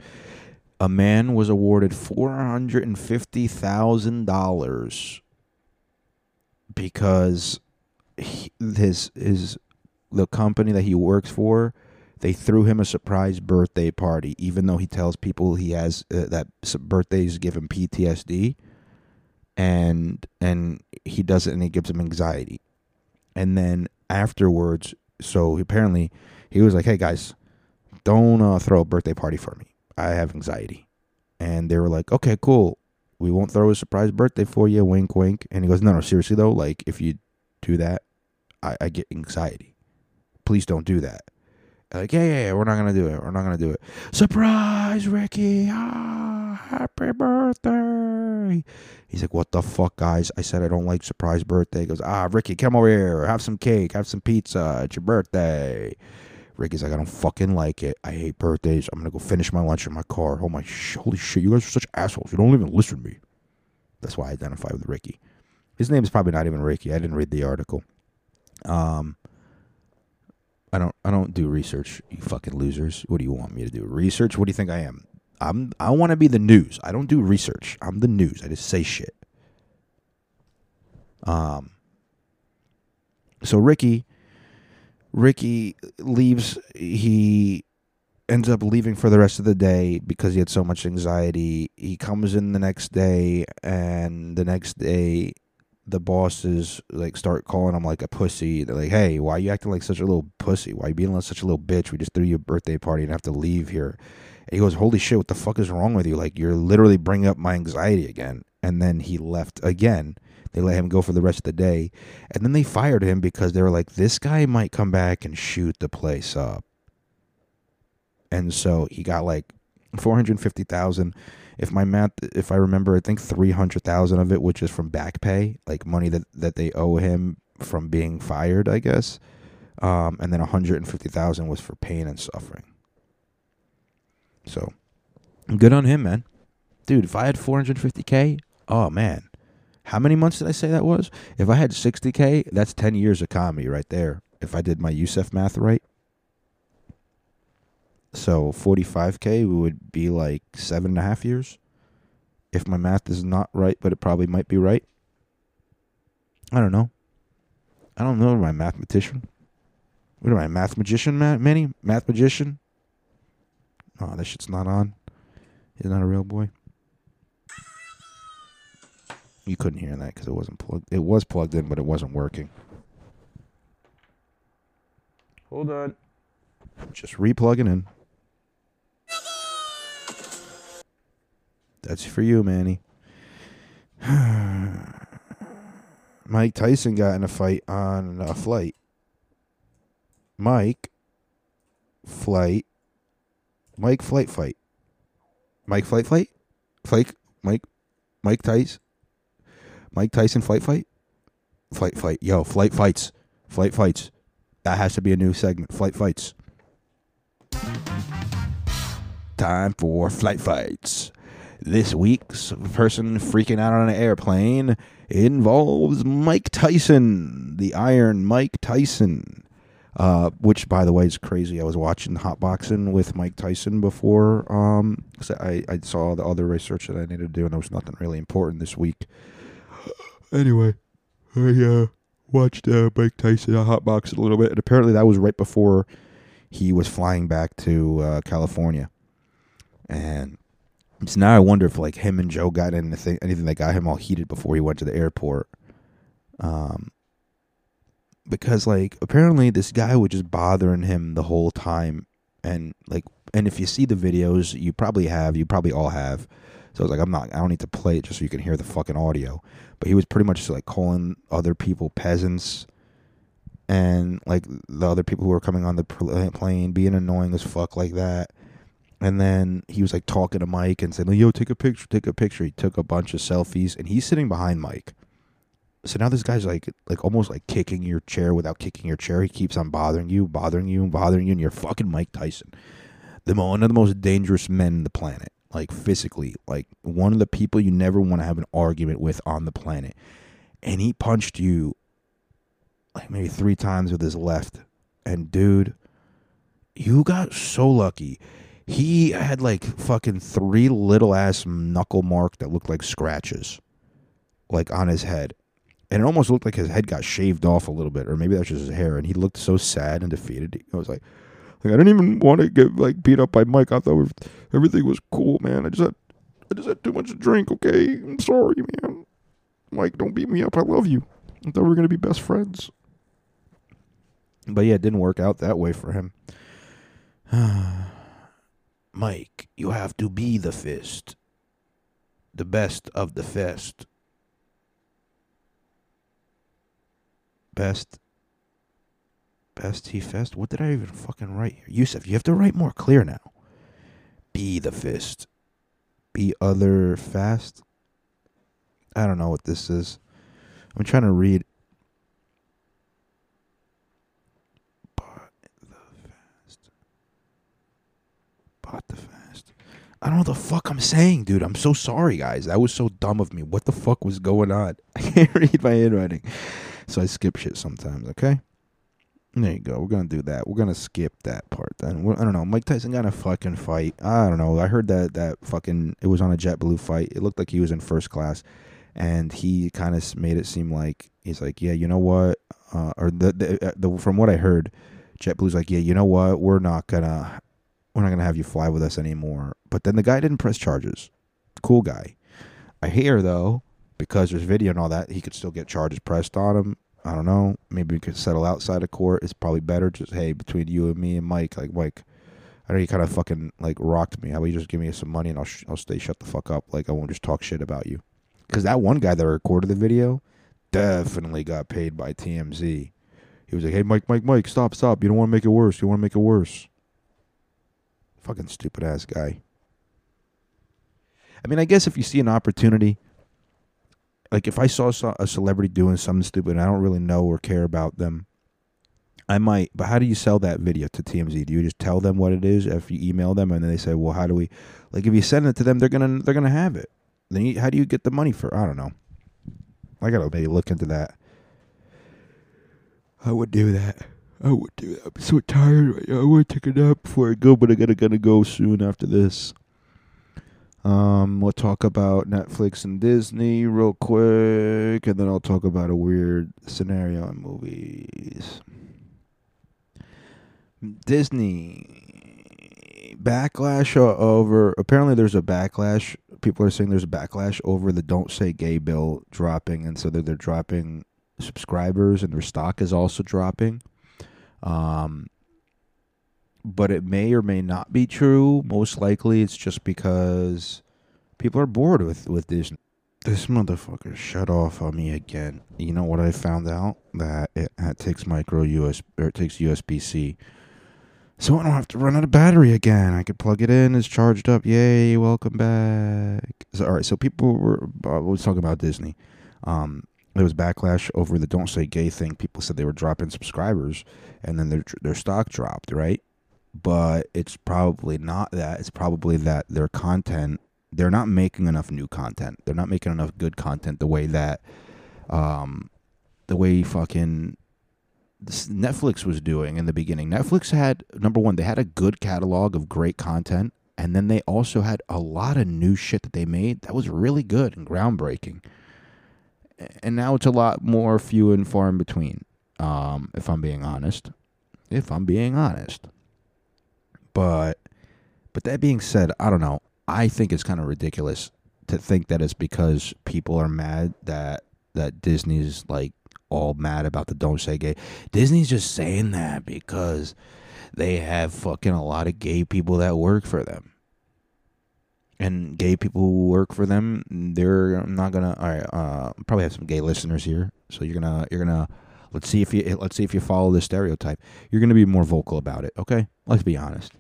A man was awarded four hundred and fifty thousand dollars because he, his his the company that he works for they threw him a surprise birthday party even though he tells people he has uh, that birthdays give him PTSD and and he does it and it gives him anxiety. And then afterwards so apparently he was like hey guys don't uh, throw a birthday party for me. I have anxiety. And they were like okay cool. We won't throw a surprise birthday for you. Wink wink. And he goes no no seriously though like if you do that i, I get anxiety please don't do that. Like, yeah, yeah, yeah, we're not gonna do it. We're not gonna do it. Surprise, Ricky! Ah, happy birthday! He's like, what the fuck, guys? I said I don't like surprise birthday. He goes, ah, Ricky, come over here. Have some cake. Have some pizza. It's your birthday. Ricky's like, I don't fucking like it. I hate birthdays. I'm gonna go finish my lunch in my car. Oh my, holy shit! You guys are such assholes. You don't even listen to me. That's why I identify with Ricky. His name is probably not even Ricky. I didn't read the article. Um, I don't I don't do research, you fucking losers. What do you want me to do? Research? What do you think I am? I'm I want to be the news. I don't do research. I'm the news. I just say shit. Um so Ricky Ricky leaves he ends up leaving for the rest of the day because he had so much anxiety. He comes in the next day and the next day the bosses like start calling him like a pussy. They're like, "Hey, why are you acting like such a little pussy? Why are you being like such a little bitch? We just threw you a birthday party and have to leave here." And he goes, "Holy shit, what the fuck is wrong with you? Like, you're literally bringing up my anxiety again." And then he left again. They let him go for the rest of the day, and then they fired him because they were like, "This guy might come back and shoot the place up." And so he got like four hundred fifty thousand if my math, if I remember, I think three hundred thousand of it, which is from back pay, like money that that they owe him from being fired, I guess, um, and then one hundred and fifty thousand was for pain and suffering. So, good on him, man, dude. If I had four hundred fifty k, oh man, how many months did I say that was? If I had sixty k, that's ten years of comedy right there. If I did my Yusef math right. So 45k would be like seven and a half years. If my math is not right, but it probably might be right. I don't know. I don't know. My mathematician. What am I, math magician, Matt? Manny? Math magician? Oh, that shit's not on. He's not a real boy. You couldn't hear that because it wasn't plugged. It was plugged in, but it wasn't working. Hold on. Just replugging in. That's for you, Manny. Mike Tyson got in a fight on a flight. Mike, flight. Mike, flight, fight. Mike, flight, fight. Flight, Mike, Mike Tyson. Mike Tyson, flight, fight. Flight, fight. Yo, flight fights. Flight fights. That has to be a new segment. Flight fights. Time for flight fights. This week's person freaking out on an airplane involves Mike Tyson, the Iron Mike Tyson. Uh, which, by the way, is crazy. I was watching Hot Boxing with Mike Tyson before. Um, I, I saw the other research that I needed to do, and there was nothing really important this week. Anyway, I uh, watched uh, Mike Tyson Hot Boxing a little bit, and apparently that was right before he was flying back to uh, California. And so now I wonder if like him and Joe got anything anything that got him all heated before he went to the airport. Um because like apparently this guy was just bothering him the whole time. And like and if you see the videos you probably have you probably all have. So I was like I'm not I don't need to play it just so you can hear the fucking audio. But he was pretty much like calling other people peasants and like the other people who were coming on the plane being annoying as fuck like that and then he was like talking to Mike and saying, "Yo, take a picture, take a picture." He took a bunch of selfies, and he's sitting behind Mike. So now this guy's like, like almost like kicking your chair without kicking your chair. He keeps on bothering you, bothering you, and bothering you, and you're fucking Mike Tyson, the one of the most dangerous men in the planet, like physically, like one of the people you never want to have an argument with on the planet. And he punched you like maybe three times with his left, and dude, you got so lucky he had like fucking three little ass knuckle mark that looked like scratches like on his head. And it almost looked like his head got shaved off a little bit or maybe that's just his hair. And he looked so sad and defeated. I was like like i didn't even want to get like beat up by mike. I thought everything was cool man. I just had i just had too much to drink okay? I'm sorry man. Mike don't beat me up. I love you. I thought we were gonna be best friends. But yeah it didn't work out that way for him Mike, you have to be the fist. The best of the fist. Best. Best he fest? What did I even fucking write here? Yusuf, you have to write more clear now. Be the fist. Be other fast. I don't know what this is. I'm trying to read. But the fast. Bought the fast. I don't know what the fuck I'm saying, dude. I'm so sorry, guys. That was so dumb of me. What the fuck was going on? I can't read my handwriting. So I skip shit sometimes, okay? There you go. We're going to do that. We're going to skip that part then. We're, I don't know. Mike Tyson got a fucking fight. I don't know. I heard that that fucking, it was on a JetBlue fight. It looked like he was in first class. And he kind of made it seem like, he's like, yeah, you know what? Uh, or the, the, uh, the from what I heard, JetBlue's like, yeah, you know what? We're not going to we're not gonna have you fly with us anymore. But then the guy didn't press charges. Cool guy. I hear though, because there's video and all that, he could still get charges pressed on him. I don't know. Maybe we could settle outside of court. It's probably better. Just hey, between you and me and Mike, like Mike, I know you kind of fucking like rocked me. How about you just give me some money and I'll sh- I'll stay shut the fuck up. Like I won't just talk shit about you. Because that one guy that recorded the video definitely got paid by TMZ. He was like, "Hey, Mike, Mike, Mike, stop, stop! You don't want to make it worse. You want to make it worse." Fucking stupid ass guy. I mean, I guess if you see an opportunity, like if I saw a celebrity doing something stupid and I don't really know or care about them, I might. But how do you sell that video to TMZ? Do you just tell them what it is if you email them and then they say, "Well, how do we?" Like if you send it to them, they're gonna they're gonna have it. Then you, how do you get the money for? I don't know. I gotta maybe look into that. I would do that. I would do that. I'm so tired right now. I want to take a nap before I go, but I gotta gotta go soon after this. Um, we'll talk about Netflix and Disney real quick, and then I'll talk about a weird scenario in movies. Disney backlash over apparently there's a backlash people are saying there's a backlash over the don't say gay bill dropping and so they're, they're dropping subscribers and their stock is also dropping um but it may or may not be true most likely it's just because people are bored with with Disney this motherfucker shut off on me again you know what i found out that it, it takes micro us or it takes usb-c so I don't have to run out of battery again. I could plug it in. It's charged up. Yay! Welcome back. So, all right. So people were. Uh, we was talking about Disney. Um, there was backlash over the "Don't Say Gay" thing. People said they were dropping subscribers, and then their their stock dropped. Right, but it's probably not that. It's probably that their content. They're not making enough new content. They're not making enough good content the way that, um, the way fucking Netflix was doing in the beginning. Netflix had number one, they had a good catalog of great content, and then they also had a lot of new shit that they made that was really good and groundbreaking. And now it's a lot more few and far in between. Um, if I'm being honest, if I'm being honest, but but that being said, I don't know. I think it's kind of ridiculous to think that it's because people are mad that that Disney's like all mad about the don't say gay. Disney's just saying that because they have fucking a lot of gay people that work for them. And gay people who work for them, they're not gonna. All right, uh, probably have some gay listeners here, so you're gonna you're gonna let's see if you let's see if you follow this stereotype. You're gonna be more vocal about it. Okay, let's be honest.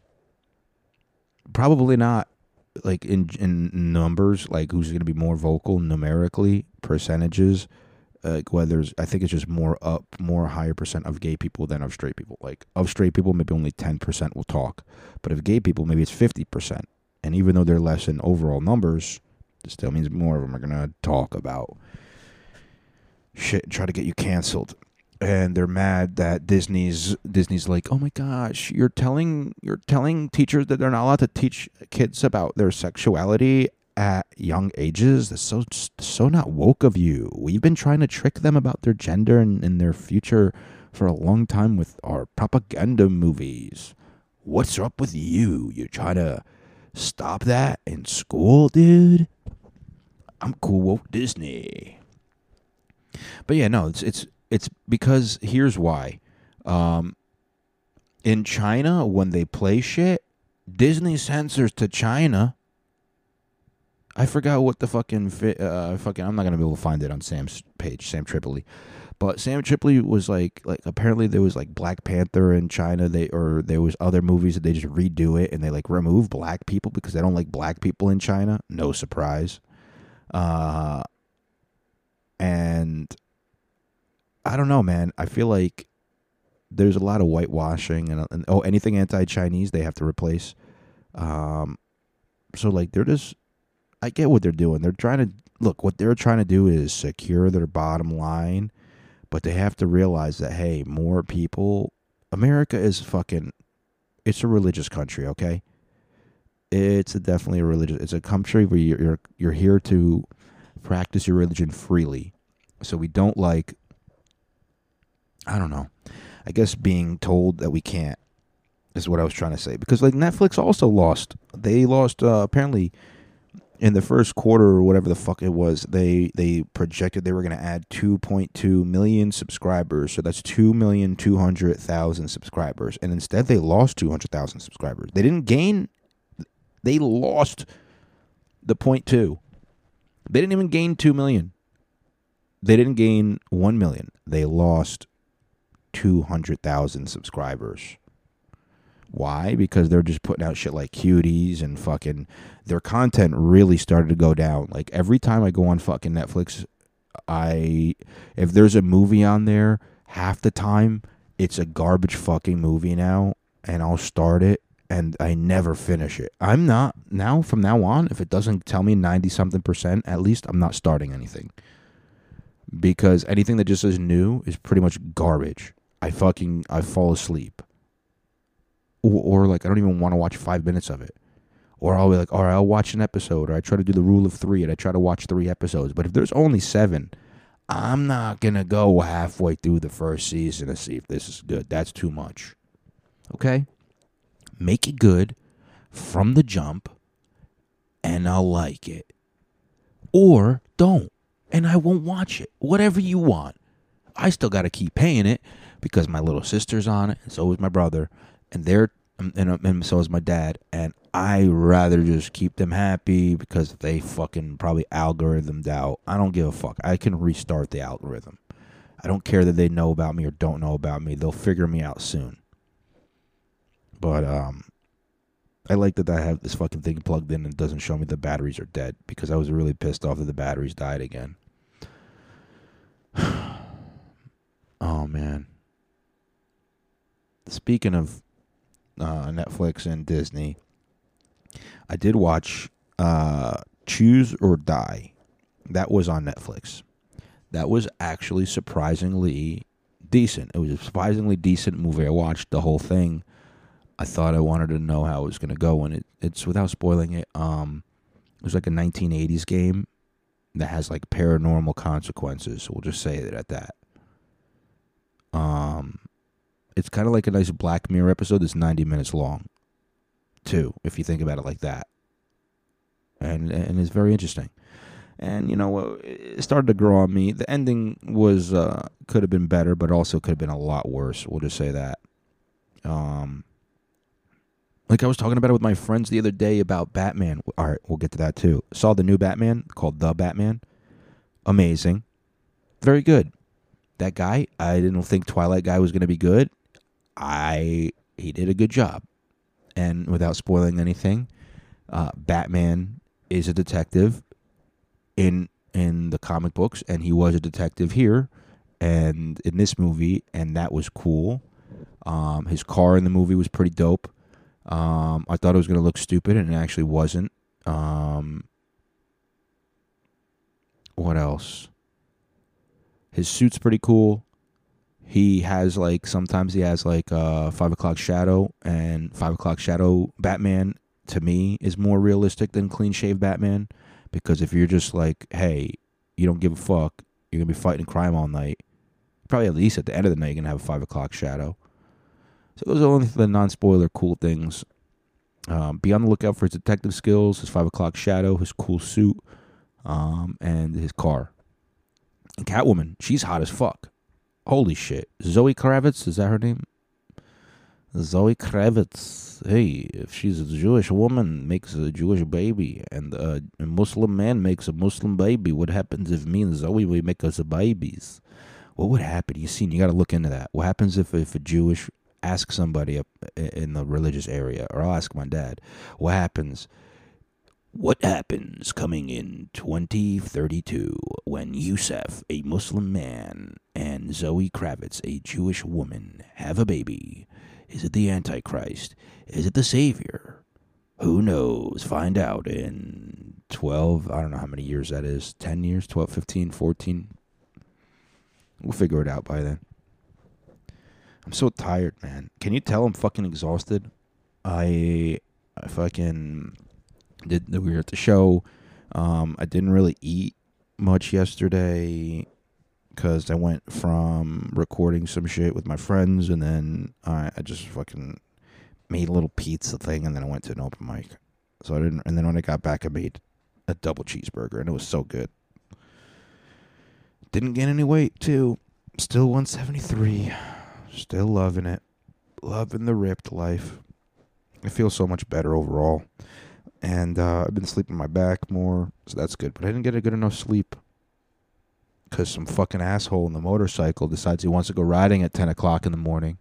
Probably not like in in numbers, like who's gonna be more vocal numerically, percentages like whether I think it's just more up, more higher percent of gay people than of straight people. Like of straight people, maybe only ten percent will talk, but of gay people, maybe it's fifty percent. And even though they're less in overall numbers, it still means more of them are gonna talk about shit and try to get you canceled. And they're mad that Disney's Disney's like, oh my gosh, you're telling you're telling teachers that they're not allowed to teach kids about their sexuality at young ages. That's so so not woke of you. We've been trying to trick them about their gender and, and their future for a long time with our propaganda movies. What's up with you? You're trying to stop that in school, dude? I'm cool woke Disney. But yeah, no, it's it's it's because here's why. Um in China when they play shit, Disney censors to China I forgot what the fucking uh fucking I'm not gonna be able to find it on Sam's page, Sam Tripoli. But Sam Tripoli was like like apparently there was like Black Panther in China they or there was other movies that they just redo it and they like remove black people because they don't like black people in China. No surprise. Uh and I don't know, man. I feel like there's a lot of whitewashing and, and oh anything anti-Chinese they have to replace. Um so like they're just I get what they're doing. They're trying to look. What they're trying to do is secure their bottom line, but they have to realize that hey, more people. America is fucking. It's a religious country, okay. It's a definitely a religious. It's a country where you're you're, you're here to practice your religion freely. So we don't like. I don't know. I guess being told that we can't is what I was trying to say because like Netflix also lost. They lost uh, apparently in the first quarter or whatever the fuck it was, they they projected they were going to add 2.2 million subscribers. So that's 2,200,000 subscribers. And instead they lost 200,000 subscribers. They didn't gain they lost the point 2. They didn't even gain 2 million. They didn't gain 1 million. They lost 200,000 subscribers. Why? Because they're just putting out shit like cuties and fucking their content really started to go down. Like every time I go on fucking Netflix, I if there's a movie on there, half the time it's a garbage fucking movie now and I'll start it and I never finish it. I'm not now from now on if it doesn't tell me 90 something percent, at least I'm not starting anything. Because anything that just says new is pretty much garbage. I fucking I fall asleep or, or like I don't even want to watch five minutes of it. Or I'll be like, all right, I'll watch an episode, or I try to do the rule of three, and I try to watch three episodes. But if there's only seven, I'm not gonna go halfway through the first season to see if this is good. That's too much. Okay, make it good, from the jump and I'll like it. Or don't and I won't watch it. Whatever you want. I still got to keep paying it because my little sister's on it, and so is my brother, and they're and, and so is my dad. And I rather just keep them happy because they fucking probably algorithmed out. I don't give a fuck. I can restart the algorithm. I don't care that they know about me or don't know about me. They'll figure me out soon. But um, I like that I have this fucking thing plugged in and it doesn't show me the batteries are dead because I was really pissed off that the batteries died again. oh man. Speaking of uh, Netflix and Disney, I did watch uh, Choose or Die. That was on Netflix. That was actually surprisingly decent. It was a surprisingly decent movie. I watched the whole thing. I thought I wanted to know how it was going to go, and it, it's without spoiling it. Um, it was like a 1980s game that has like paranormal consequences. We'll just say it at that. Um, it's kind of like a nice Black Mirror episode that's 90 minutes long, too, if you think about it like that. And and it's very interesting. And you know, it started to grow on me. The ending was uh, could have been better, but also could have been a lot worse. We'll just say that. Um, like I was talking about it with my friends the other day about Batman. All right, we'll get to that too. Saw the new Batman called The Batman. Amazing. Very good. That guy, I didn't think Twilight guy was going to be good. I he did a good job. And without spoiling anything, uh, Batman is a detective in in the comic books and he was a detective here and in this movie and that was cool. Um, his car in the movie was pretty dope. Um, I thought it was going to look stupid, and it actually wasn't. Um, what else? His suit's pretty cool. He has like sometimes he has like uh, five o'clock shadow, and five o'clock shadow Batman to me is more realistic than clean shave Batman because if you're just like, hey, you don't give a fuck, you're gonna be fighting crime all night. Probably at least at the end of the night, you're gonna have a five o'clock shadow. So those are only the non-spoiler cool things. Um, be on the lookout for his detective skills, his five o'clock shadow, his cool suit, um, and his car. And Catwoman, she's hot as fuck. Holy shit. Zoe Kravitz, is that her name? Zoe Kravitz. Hey, if she's a Jewish woman, makes a Jewish baby, and a Muslim man makes a Muslim baby, what happens if me and Zoe we make us babies? What would happen? You seen? You got to look into that. What happens if if a Jewish ask somebody in the religious area, or I'll ask my dad, what happens? What happens coming in 2032 when Yusef, a Muslim man, and Zoe Kravitz, a Jewish woman, have a baby? Is it the Antichrist? Is it the Savior? Who knows? Find out in 12, I don't know how many years that is 10 years, 12, 15, 14. We'll figure it out by then. I'm so tired, man. Can you tell I'm fucking exhausted? I, I fucking did. We were at the show. Um, I didn't really eat much yesterday because I went from recording some shit with my friends, and then I, I just fucking made a little pizza thing, and then I went to an open mic. So I didn't. And then when I got back, I made a double cheeseburger, and it was so good. Didn't gain any weight too. Still 173. Still loving it. Loving the ripped life. I feel so much better overall. And uh, I've been sleeping my back more, so that's good. But I didn't get a good enough sleep because some fucking asshole in the motorcycle decides he wants to go riding at 10 o'clock in the morning.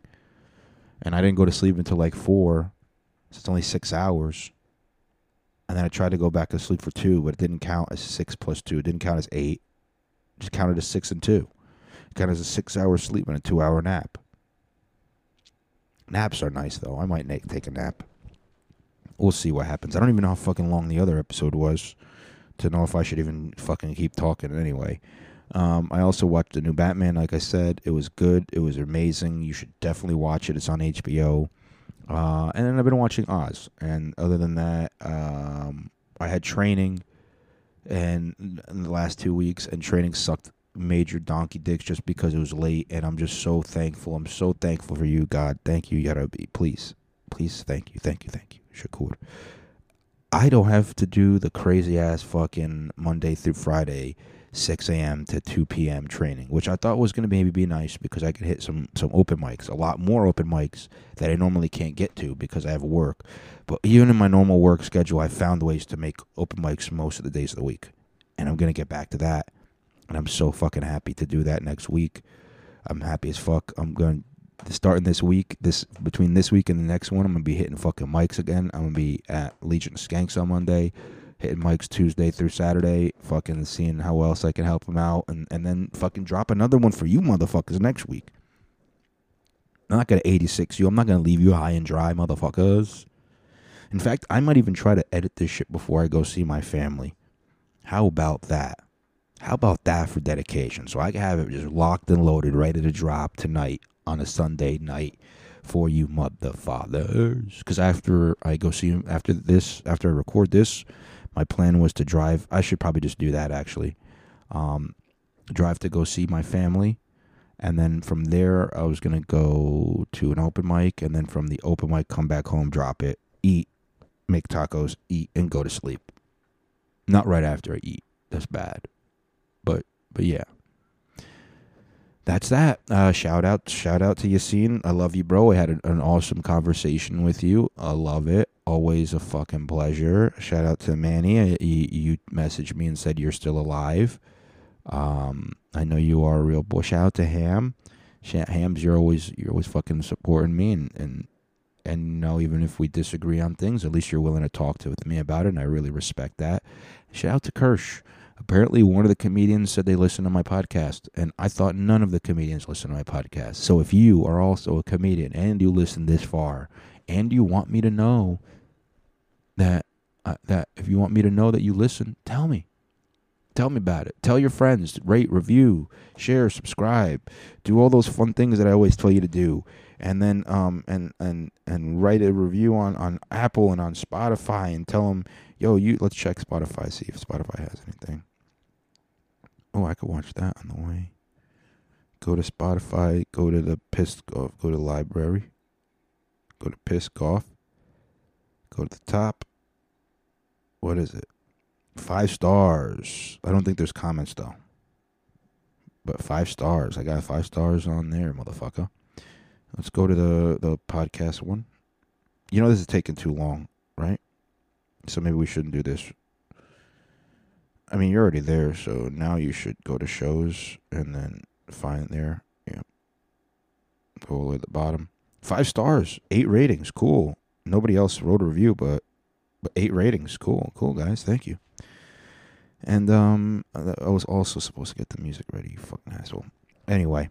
And I didn't go to sleep until like 4. So it's only six hours. And then I tried to go back to sleep for 2, but it didn't count as 6 plus 2. It didn't count as 8. It just counted as 6 and 2. It counted as a 6 hour sleep and a 2 hour nap. Naps are nice though. I might take a nap. We'll see what happens. I don't even know how fucking long the other episode was to know if I should even fucking keep talking anyway. Um, I also watched the new Batman. Like I said, it was good. It was amazing. You should definitely watch it. It's on HBO. Uh, and then I've been watching Oz. And other than that, um, I had training and in the last two weeks, and training sucked major donkey dicks just because it was late and I'm just so thankful. I'm so thankful for you, God. Thank you, Yarabi. Please. Please thank you. Thank you. Thank you. Shakur. I don't have to do the crazy ass fucking Monday through Friday, 6 a.m. to 2 p.m. training, which I thought was going to maybe be nice because I could hit some some open mics, a lot more open mics that I normally can't get to because I have work. But even in my normal work schedule, I found ways to make open mics most of the days of the week, and I'm going to get back to that. And I'm so fucking happy to do that next week. I'm happy as fuck. I'm going starting this week, this between this week and the next one, I'm gonna be hitting fucking mics again. I'm gonna be at Legion Skanks on Monday, hitting mics Tuesday through Saturday, fucking seeing how else I can help them out, and and then fucking drop another one for you motherfuckers next week. I'm not gonna 86 you. I'm not gonna leave you high and dry, motherfuckers. In fact, I might even try to edit this shit before I go see my family. How about that? How about that for dedication? So I can have it just locked and loaded, ready to drop tonight on a Sunday night for you mother fathers. Because after I go see him, after this, after I record this, my plan was to drive. I should probably just do that actually. Um, drive to go see my family. And then from there, I was going to go to an open mic. And then from the open mic, come back home, drop it, eat, make tacos, eat, and go to sleep. Not right after I eat. That's bad. But, but yeah that's that. Uh, shout out, shout out to Yassine. I love you, bro. I had an, an, awesome conversation with you. I love it. Always a fucking pleasure. Shout out to Manny. I, you, you messaged me and said you're still alive. Um, I know you are a real boy. Shout out to Ham. Hams, you're always you're always fucking supporting me and and and you know even if we disagree on things, at least you're willing to talk to with me about it, and I really respect that. Shout out to Kirsch. Apparently, one of the comedians said they listen to my podcast, and I thought none of the comedians listen to my podcast. So if you are also a comedian and you listen this far, and you want me to know that uh, that if you want me to know that you listen, tell me. Tell me about it. Tell your friends, rate, review, share, subscribe, do all those fun things that I always tell you to do. And then um and and and write a review on on Apple and on Spotify and tell them Yo, you let's check Spotify, see if Spotify has anything. Oh, I could watch that on the way. Go to Spotify, go to the Piss go to library, go to Piss go to the top. What is it? Five stars. I don't think there's comments though. But five stars. I got five stars on there, motherfucker. Let's go to the the podcast one. You know this is taking too long, right? So maybe we shouldn't do this. I mean, you're already there, so now you should go to shows and then find there. Yeah. Go all the way to the bottom. Five stars, eight ratings, cool. Nobody else wrote a review, but but eight ratings, cool, cool guys, thank you. And um, I was also supposed to get the music ready, you fucking asshole. Anyway,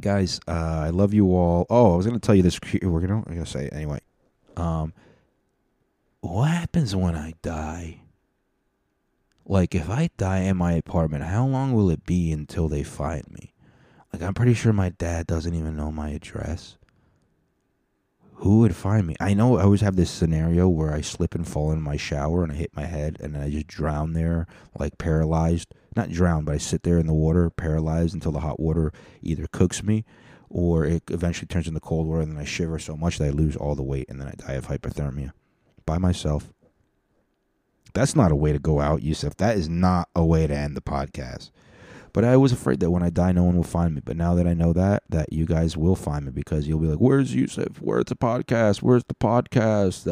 guys, uh, I love you all. Oh, I was gonna tell you this. We're gonna, I'm gonna say anyway. Um, what happens when I die? Like, if I die in my apartment, how long will it be until they find me? Like, I'm pretty sure my dad doesn't even know my address. Who would find me? I know I always have this scenario where I slip and fall in my shower and I hit my head and then I just drown there, like paralyzed. Not drown, but I sit there in the water, paralyzed until the hot water either cooks me or it eventually turns into cold water and then I shiver so much that I lose all the weight and then I die of hypothermia by myself. That's not a way to go out, Yusuf. That is not a way to end the podcast. But I was afraid that when I die, no one will find me. But now that I know that, that you guys will find me because you'll be like, "Where's Yusuf? Where's the podcast? Where's the podcast?"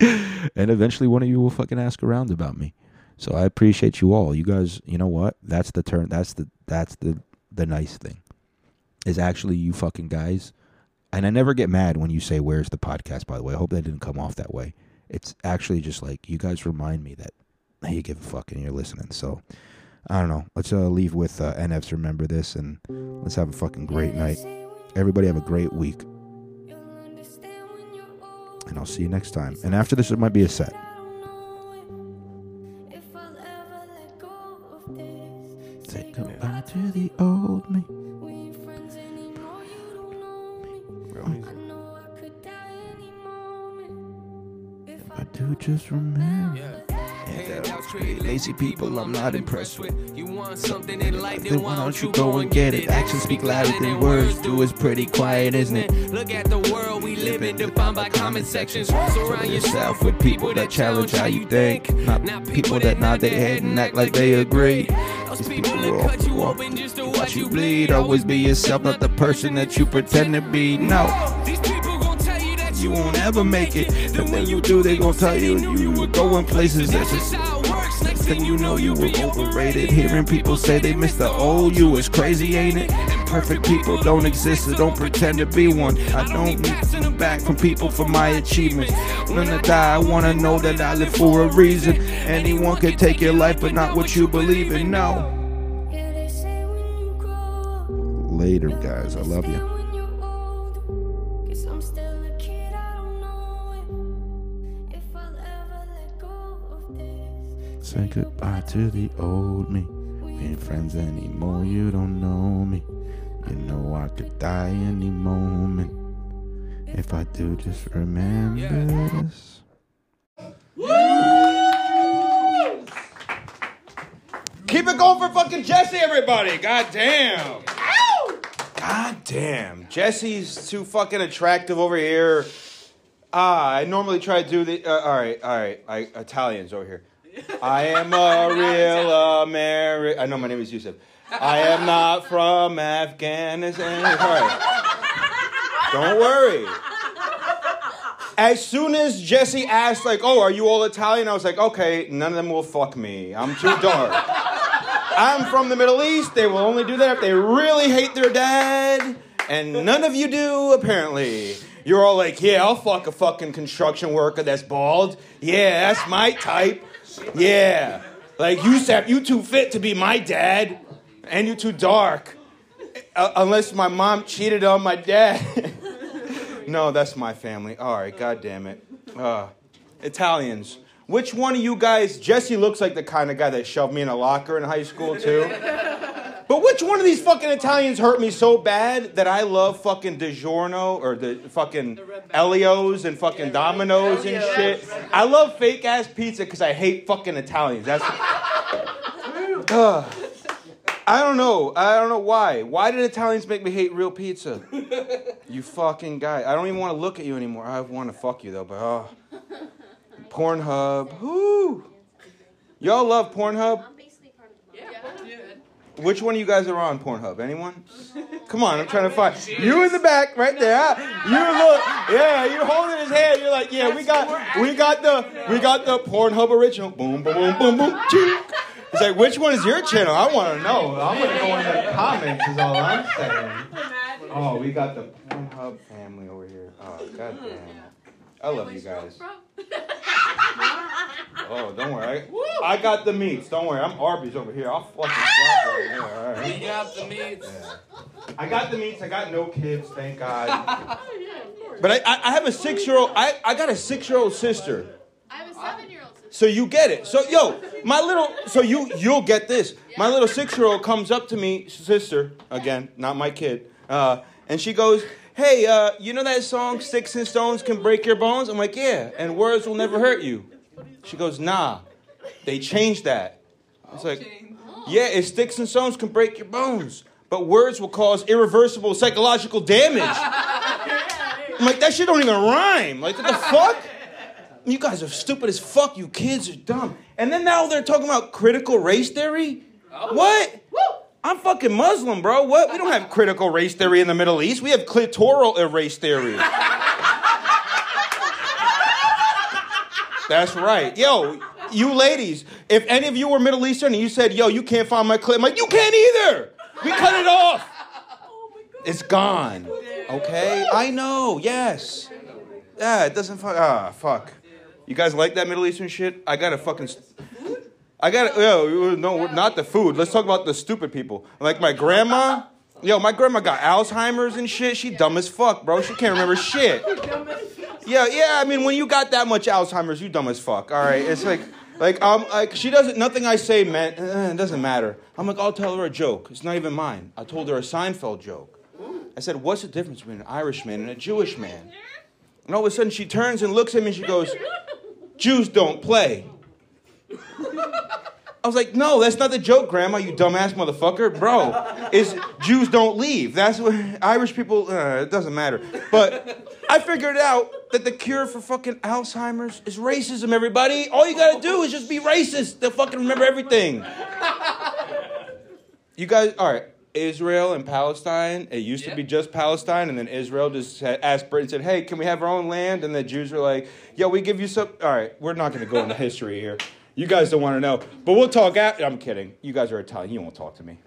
and eventually, one of you will fucking ask around about me. So I appreciate you all. You guys, you know what? That's the turn. That's the that's the the nice thing. Is actually you fucking guys and I never get mad when you say where's the podcast by the way. I hope that didn't come off that way. It's actually just like you guys remind me that hey, you give a fuck and you're listening. So I don't know. Let's uh, leave with uh, NFs remember this and let's have a fucking great night. Everybody have a great week. And I'll see you next time. And after this it might be a set. Say goodbye to the old me. I do just remember. Yeah. Lazy people, I'm not impressed with. You want something in life, Then why don't you go and get it? Actions speak louder than words. Do is pretty quiet, isn't it? Look at the world we live in, defined by comment sections. Surround yourself with people that challenge how you think, not people that nod their head and act like they agree. Those people that cut you open just to watch you bleed. Always be yourself, not the person that you pretend to be. No. Won't ever make it. And when you do, they gon' tell you you were going places That's just just how it works. Next then you know you were overrated. Hearing people say they miss the old you is crazy, ain't it? Perfect people don't exist, so don't pretend to be one. I don't need some back from people for my achievements. When I die, I wanna know that I live for a reason. Anyone can take your life, but not what you believe in. No. Yeah, they say when you grow up, Later, guys. I love you. Say goodbye to the old me. We ain't friends anymore, you don't know me. You know I could die any moment. If I do, just remember this. Keep it going for fucking Jesse, everybody. God damn. God damn. Jesse's too fucking attractive over here. Ah, I normally try to do the. Uh, all right, all right. I, Italians over here. I am a real American. I know my name is Yusuf. I am not from Afghanistan. Right. Don't worry. As soon as Jesse asked, like, oh, are you all Italian? I was like, okay, none of them will fuck me. I'm too dark. I'm from the Middle East. They will only do that if they really hate their dad. And none of you do, apparently. You're all like, yeah, I'll fuck a fucking construction worker that's bald. Yeah, that's my type. Yeah. Like, Yusef, you too fit to be my dad. And you too dark. Uh, unless my mom cheated on my dad. no, that's my family. All right, god damn it. Uh, Italians. Which one of you guys, Jesse looks like the kind of guy that shoved me in a locker in high school, too. But which one of these fucking Italians hurt me so bad that I love fucking DiGiorno or the fucking Elio's and fucking Domino's and shit? I love fake ass pizza because I hate fucking Italians. That's. Ugh. I don't know. I don't know why. Why did Italians make me hate real pizza? You fucking guy. I don't even want to look at you anymore. I want to fuck you though, but oh. Pornhub. Whoo. Y'all love Pornhub? Which one of you guys are on Pornhub? Anyone? Come on, I'm trying to find you in the back, right there. You look, yeah, you're holding his hand. You're like, yeah, we got, we got the, we got the Pornhub original. Boom, boom, boom, boom, boom. It's like, which one is your channel? I want to know. I'm gonna go in the comments. Is all I'm saying. Oh, we got the Pornhub family over here. Oh, god damn. I love you guys. Oh, don't worry. I, I got the meats. Don't worry. I'm Arby's over here. I'll fucking slap right here. All right. You got the meats. I got the meats. I got no kids, thank God. But I, I, I have a six year old. I, I got a six year old sister. I have a seven-year-old sister. So you get it. So yo, my little. So you you'll get this. My little six year old comes up to me, sister again, not my kid, uh, and she goes. Hey, uh, you know that song "Sticks and Stones Can Break Your Bones"? I'm like, yeah, and words will never hurt you. She goes, nah, they changed that. It's like, yeah, it sticks and stones can break your bones, but words will cause irreversible psychological damage. I'm like, that shit don't even rhyme. Like, what the fuck? You guys are stupid as fuck. You kids are dumb. And then now they're talking about critical race theory. What? I'm fucking Muslim, bro. What? We don't have critical race theory in the Middle East. We have clitoral erase theory. That's right. Yo, you ladies, if any of you were Middle Eastern and you said, yo, you can't find my clit, I'm like, you can't either. We cut it off. It's gone. Okay? I know, yes. Yeah, it doesn't fuck. Ah, fuck. You guys like that Middle Eastern shit? I gotta fucking. St- I gotta. Yo, no, not the food. Let's talk about the stupid people. Like my grandma. Yo, my grandma got Alzheimer's and shit. She dumb as fuck, bro. She can't remember shit. Yeah, yeah. I mean, when you got that much Alzheimer's, you dumb as fuck. All right, it's like, like, um, like she doesn't. Nothing I say meant. Uh, it doesn't matter. I'm like, I'll tell her a joke. It's not even mine. I told her a Seinfeld joke. I said, "What's the difference between an Irish man and a Jewish man?" And all of a sudden, she turns and looks at me and she goes, "Jews don't play." I was like, no, that's not the joke, Grandma, you dumbass motherfucker. Bro, is Jews don't leave. That's what Irish people, uh, it doesn't matter. But I figured out that the cure for fucking Alzheimer's is racism, everybody. All you gotta do is just be racist. They'll fucking remember everything. You guys, all right. Israel and Palestine. It used to be just Palestine, and then Israel just had asked Britain, said, "Hey, can we have our own land?" And the Jews were like, "Yeah, we give you some." All right, we're not going to go into history here. You guys don't want to know, but we'll talk after. I'm kidding. You guys are Italian. You won't talk to me.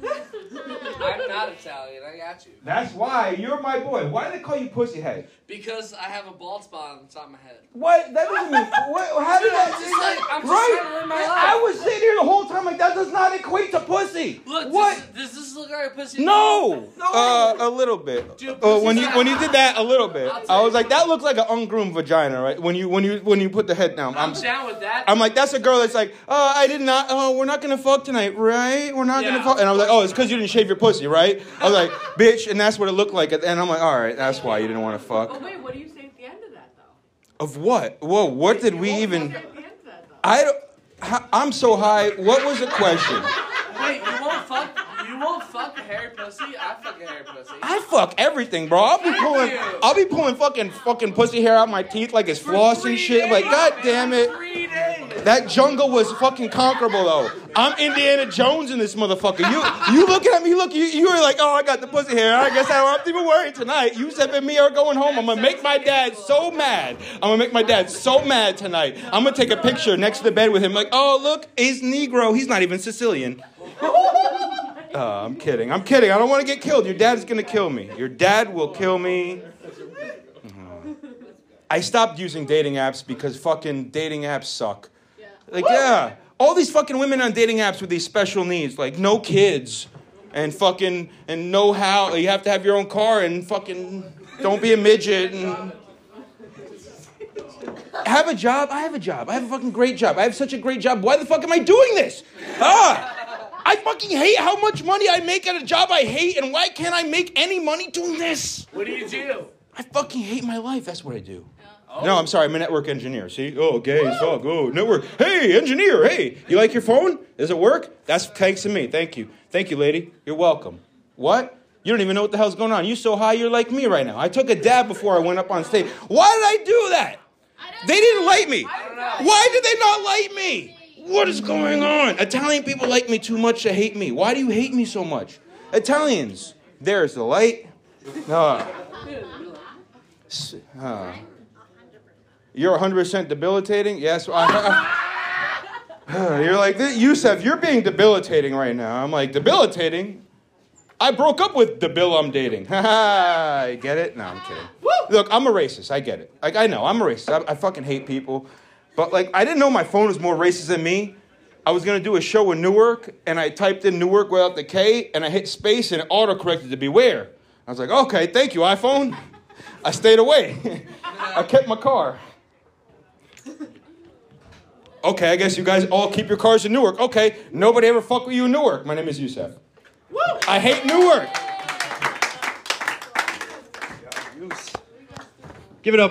I'm not Italian. I got you. That's why you're my boy. Why do they call you pussyhead? Because I have a bald spot on the top of my head. What? That doesn't mean. What? How did Dude, I'm that? just like- I'm just right? trying to live my I was sitting here the whole time like that does not equate to pussy. Look, what? Does, does this look like a pussy? No, uh, a little bit. Dude, Uh, when you pussy's when you did that, a little bit. I'll I was like, that looks like an ungroomed vagina, right? When you when you when you put the head down, I'm I'm down with that. I'm like, that's a girl that's like, oh, I did not. Oh, we're not gonna fuck tonight, right? We're not gonna Yeah. fuck. And I was like, oh, it's because you didn't shave your pussy, right? I was like, bitch, and that's what it looked like. And I'm like, all right, that's why you didn't want to Oh fuck. wait, what do you say at the end of that though? Of what? Whoa, what did we even? at the end of that though? I don't. I'm so high. What was the question? Wait, you won't fuck? You won't fuck hairy pussy? I fuck hairy pussy. I fuck everything, bro. I'll be pulling. I'll be pulling fucking fucking pussy hair out my teeth like it's floss and shit. Like, god damn it. Three days. That jungle was fucking conquerable though. I'm Indiana Jones in this motherfucker. You you looking at me? Look, you you were like, oh, I got the pussy hair. I guess I don't have to even worry tonight. You said and me are going home. I'm gonna make my dad so mad. I'm gonna make my dad so mad tonight. I'm gonna take a picture next to the bed with him. Like, oh look, he's Negro. He's not even Sicilian. Uh, I'm kidding. I'm kidding. I don't want to get killed. Your dad's gonna kill me. Your dad will kill me. I stopped using dating apps because fucking dating apps suck. Like, yeah. All these fucking women on dating apps with these special needs, like no kids and fucking and know how you have to have your own car and fucking don't be a midget and have a job. I have a job. I have a fucking great job. I have such a great job. Why the fuck am I doing this? Ah! I fucking hate how much money I make at a job I hate, and why can't I make any money doing this? What do you do? I fucking hate my life. That's what I do. No, I'm sorry. I'm a network engineer. See? Oh, gay as fuck. Oh, network. Hey, engineer. Hey, you like your phone? Does it work? That's thanks to me. Thank you. Thank you, lady. You're welcome. What? You don't even know what the hell's going on. You're so high, you're like me right now. I took a dab before I went up on stage. Why did I do that? They didn't like me. Why did they not like me? What is going on? Italian people like me too much to hate me. Why do you hate me so much? Italians. There's the light. S- ah. You're 100% debilitating? Yes. I, you're like, Yusef, you're being debilitating right now. I'm like, debilitating? I broke up with the Bill I'm dating. Ha ha. Get it? No, I'm kidding. Look, I'm a racist. I get it. Like, I know, I'm a racist. I, I fucking hate people. But, like, I didn't know my phone was more racist than me. I was going to do a show in Newark, and I typed in Newark without the K, and I hit space, and it autocorrected to beware. I was like, okay, thank you, iPhone. I stayed away. I kept my car. Okay, I guess you guys all keep your cars in Newark. Okay, nobody ever fuck with you in Newark. My name is Yusef. I hate Newark. Give it up.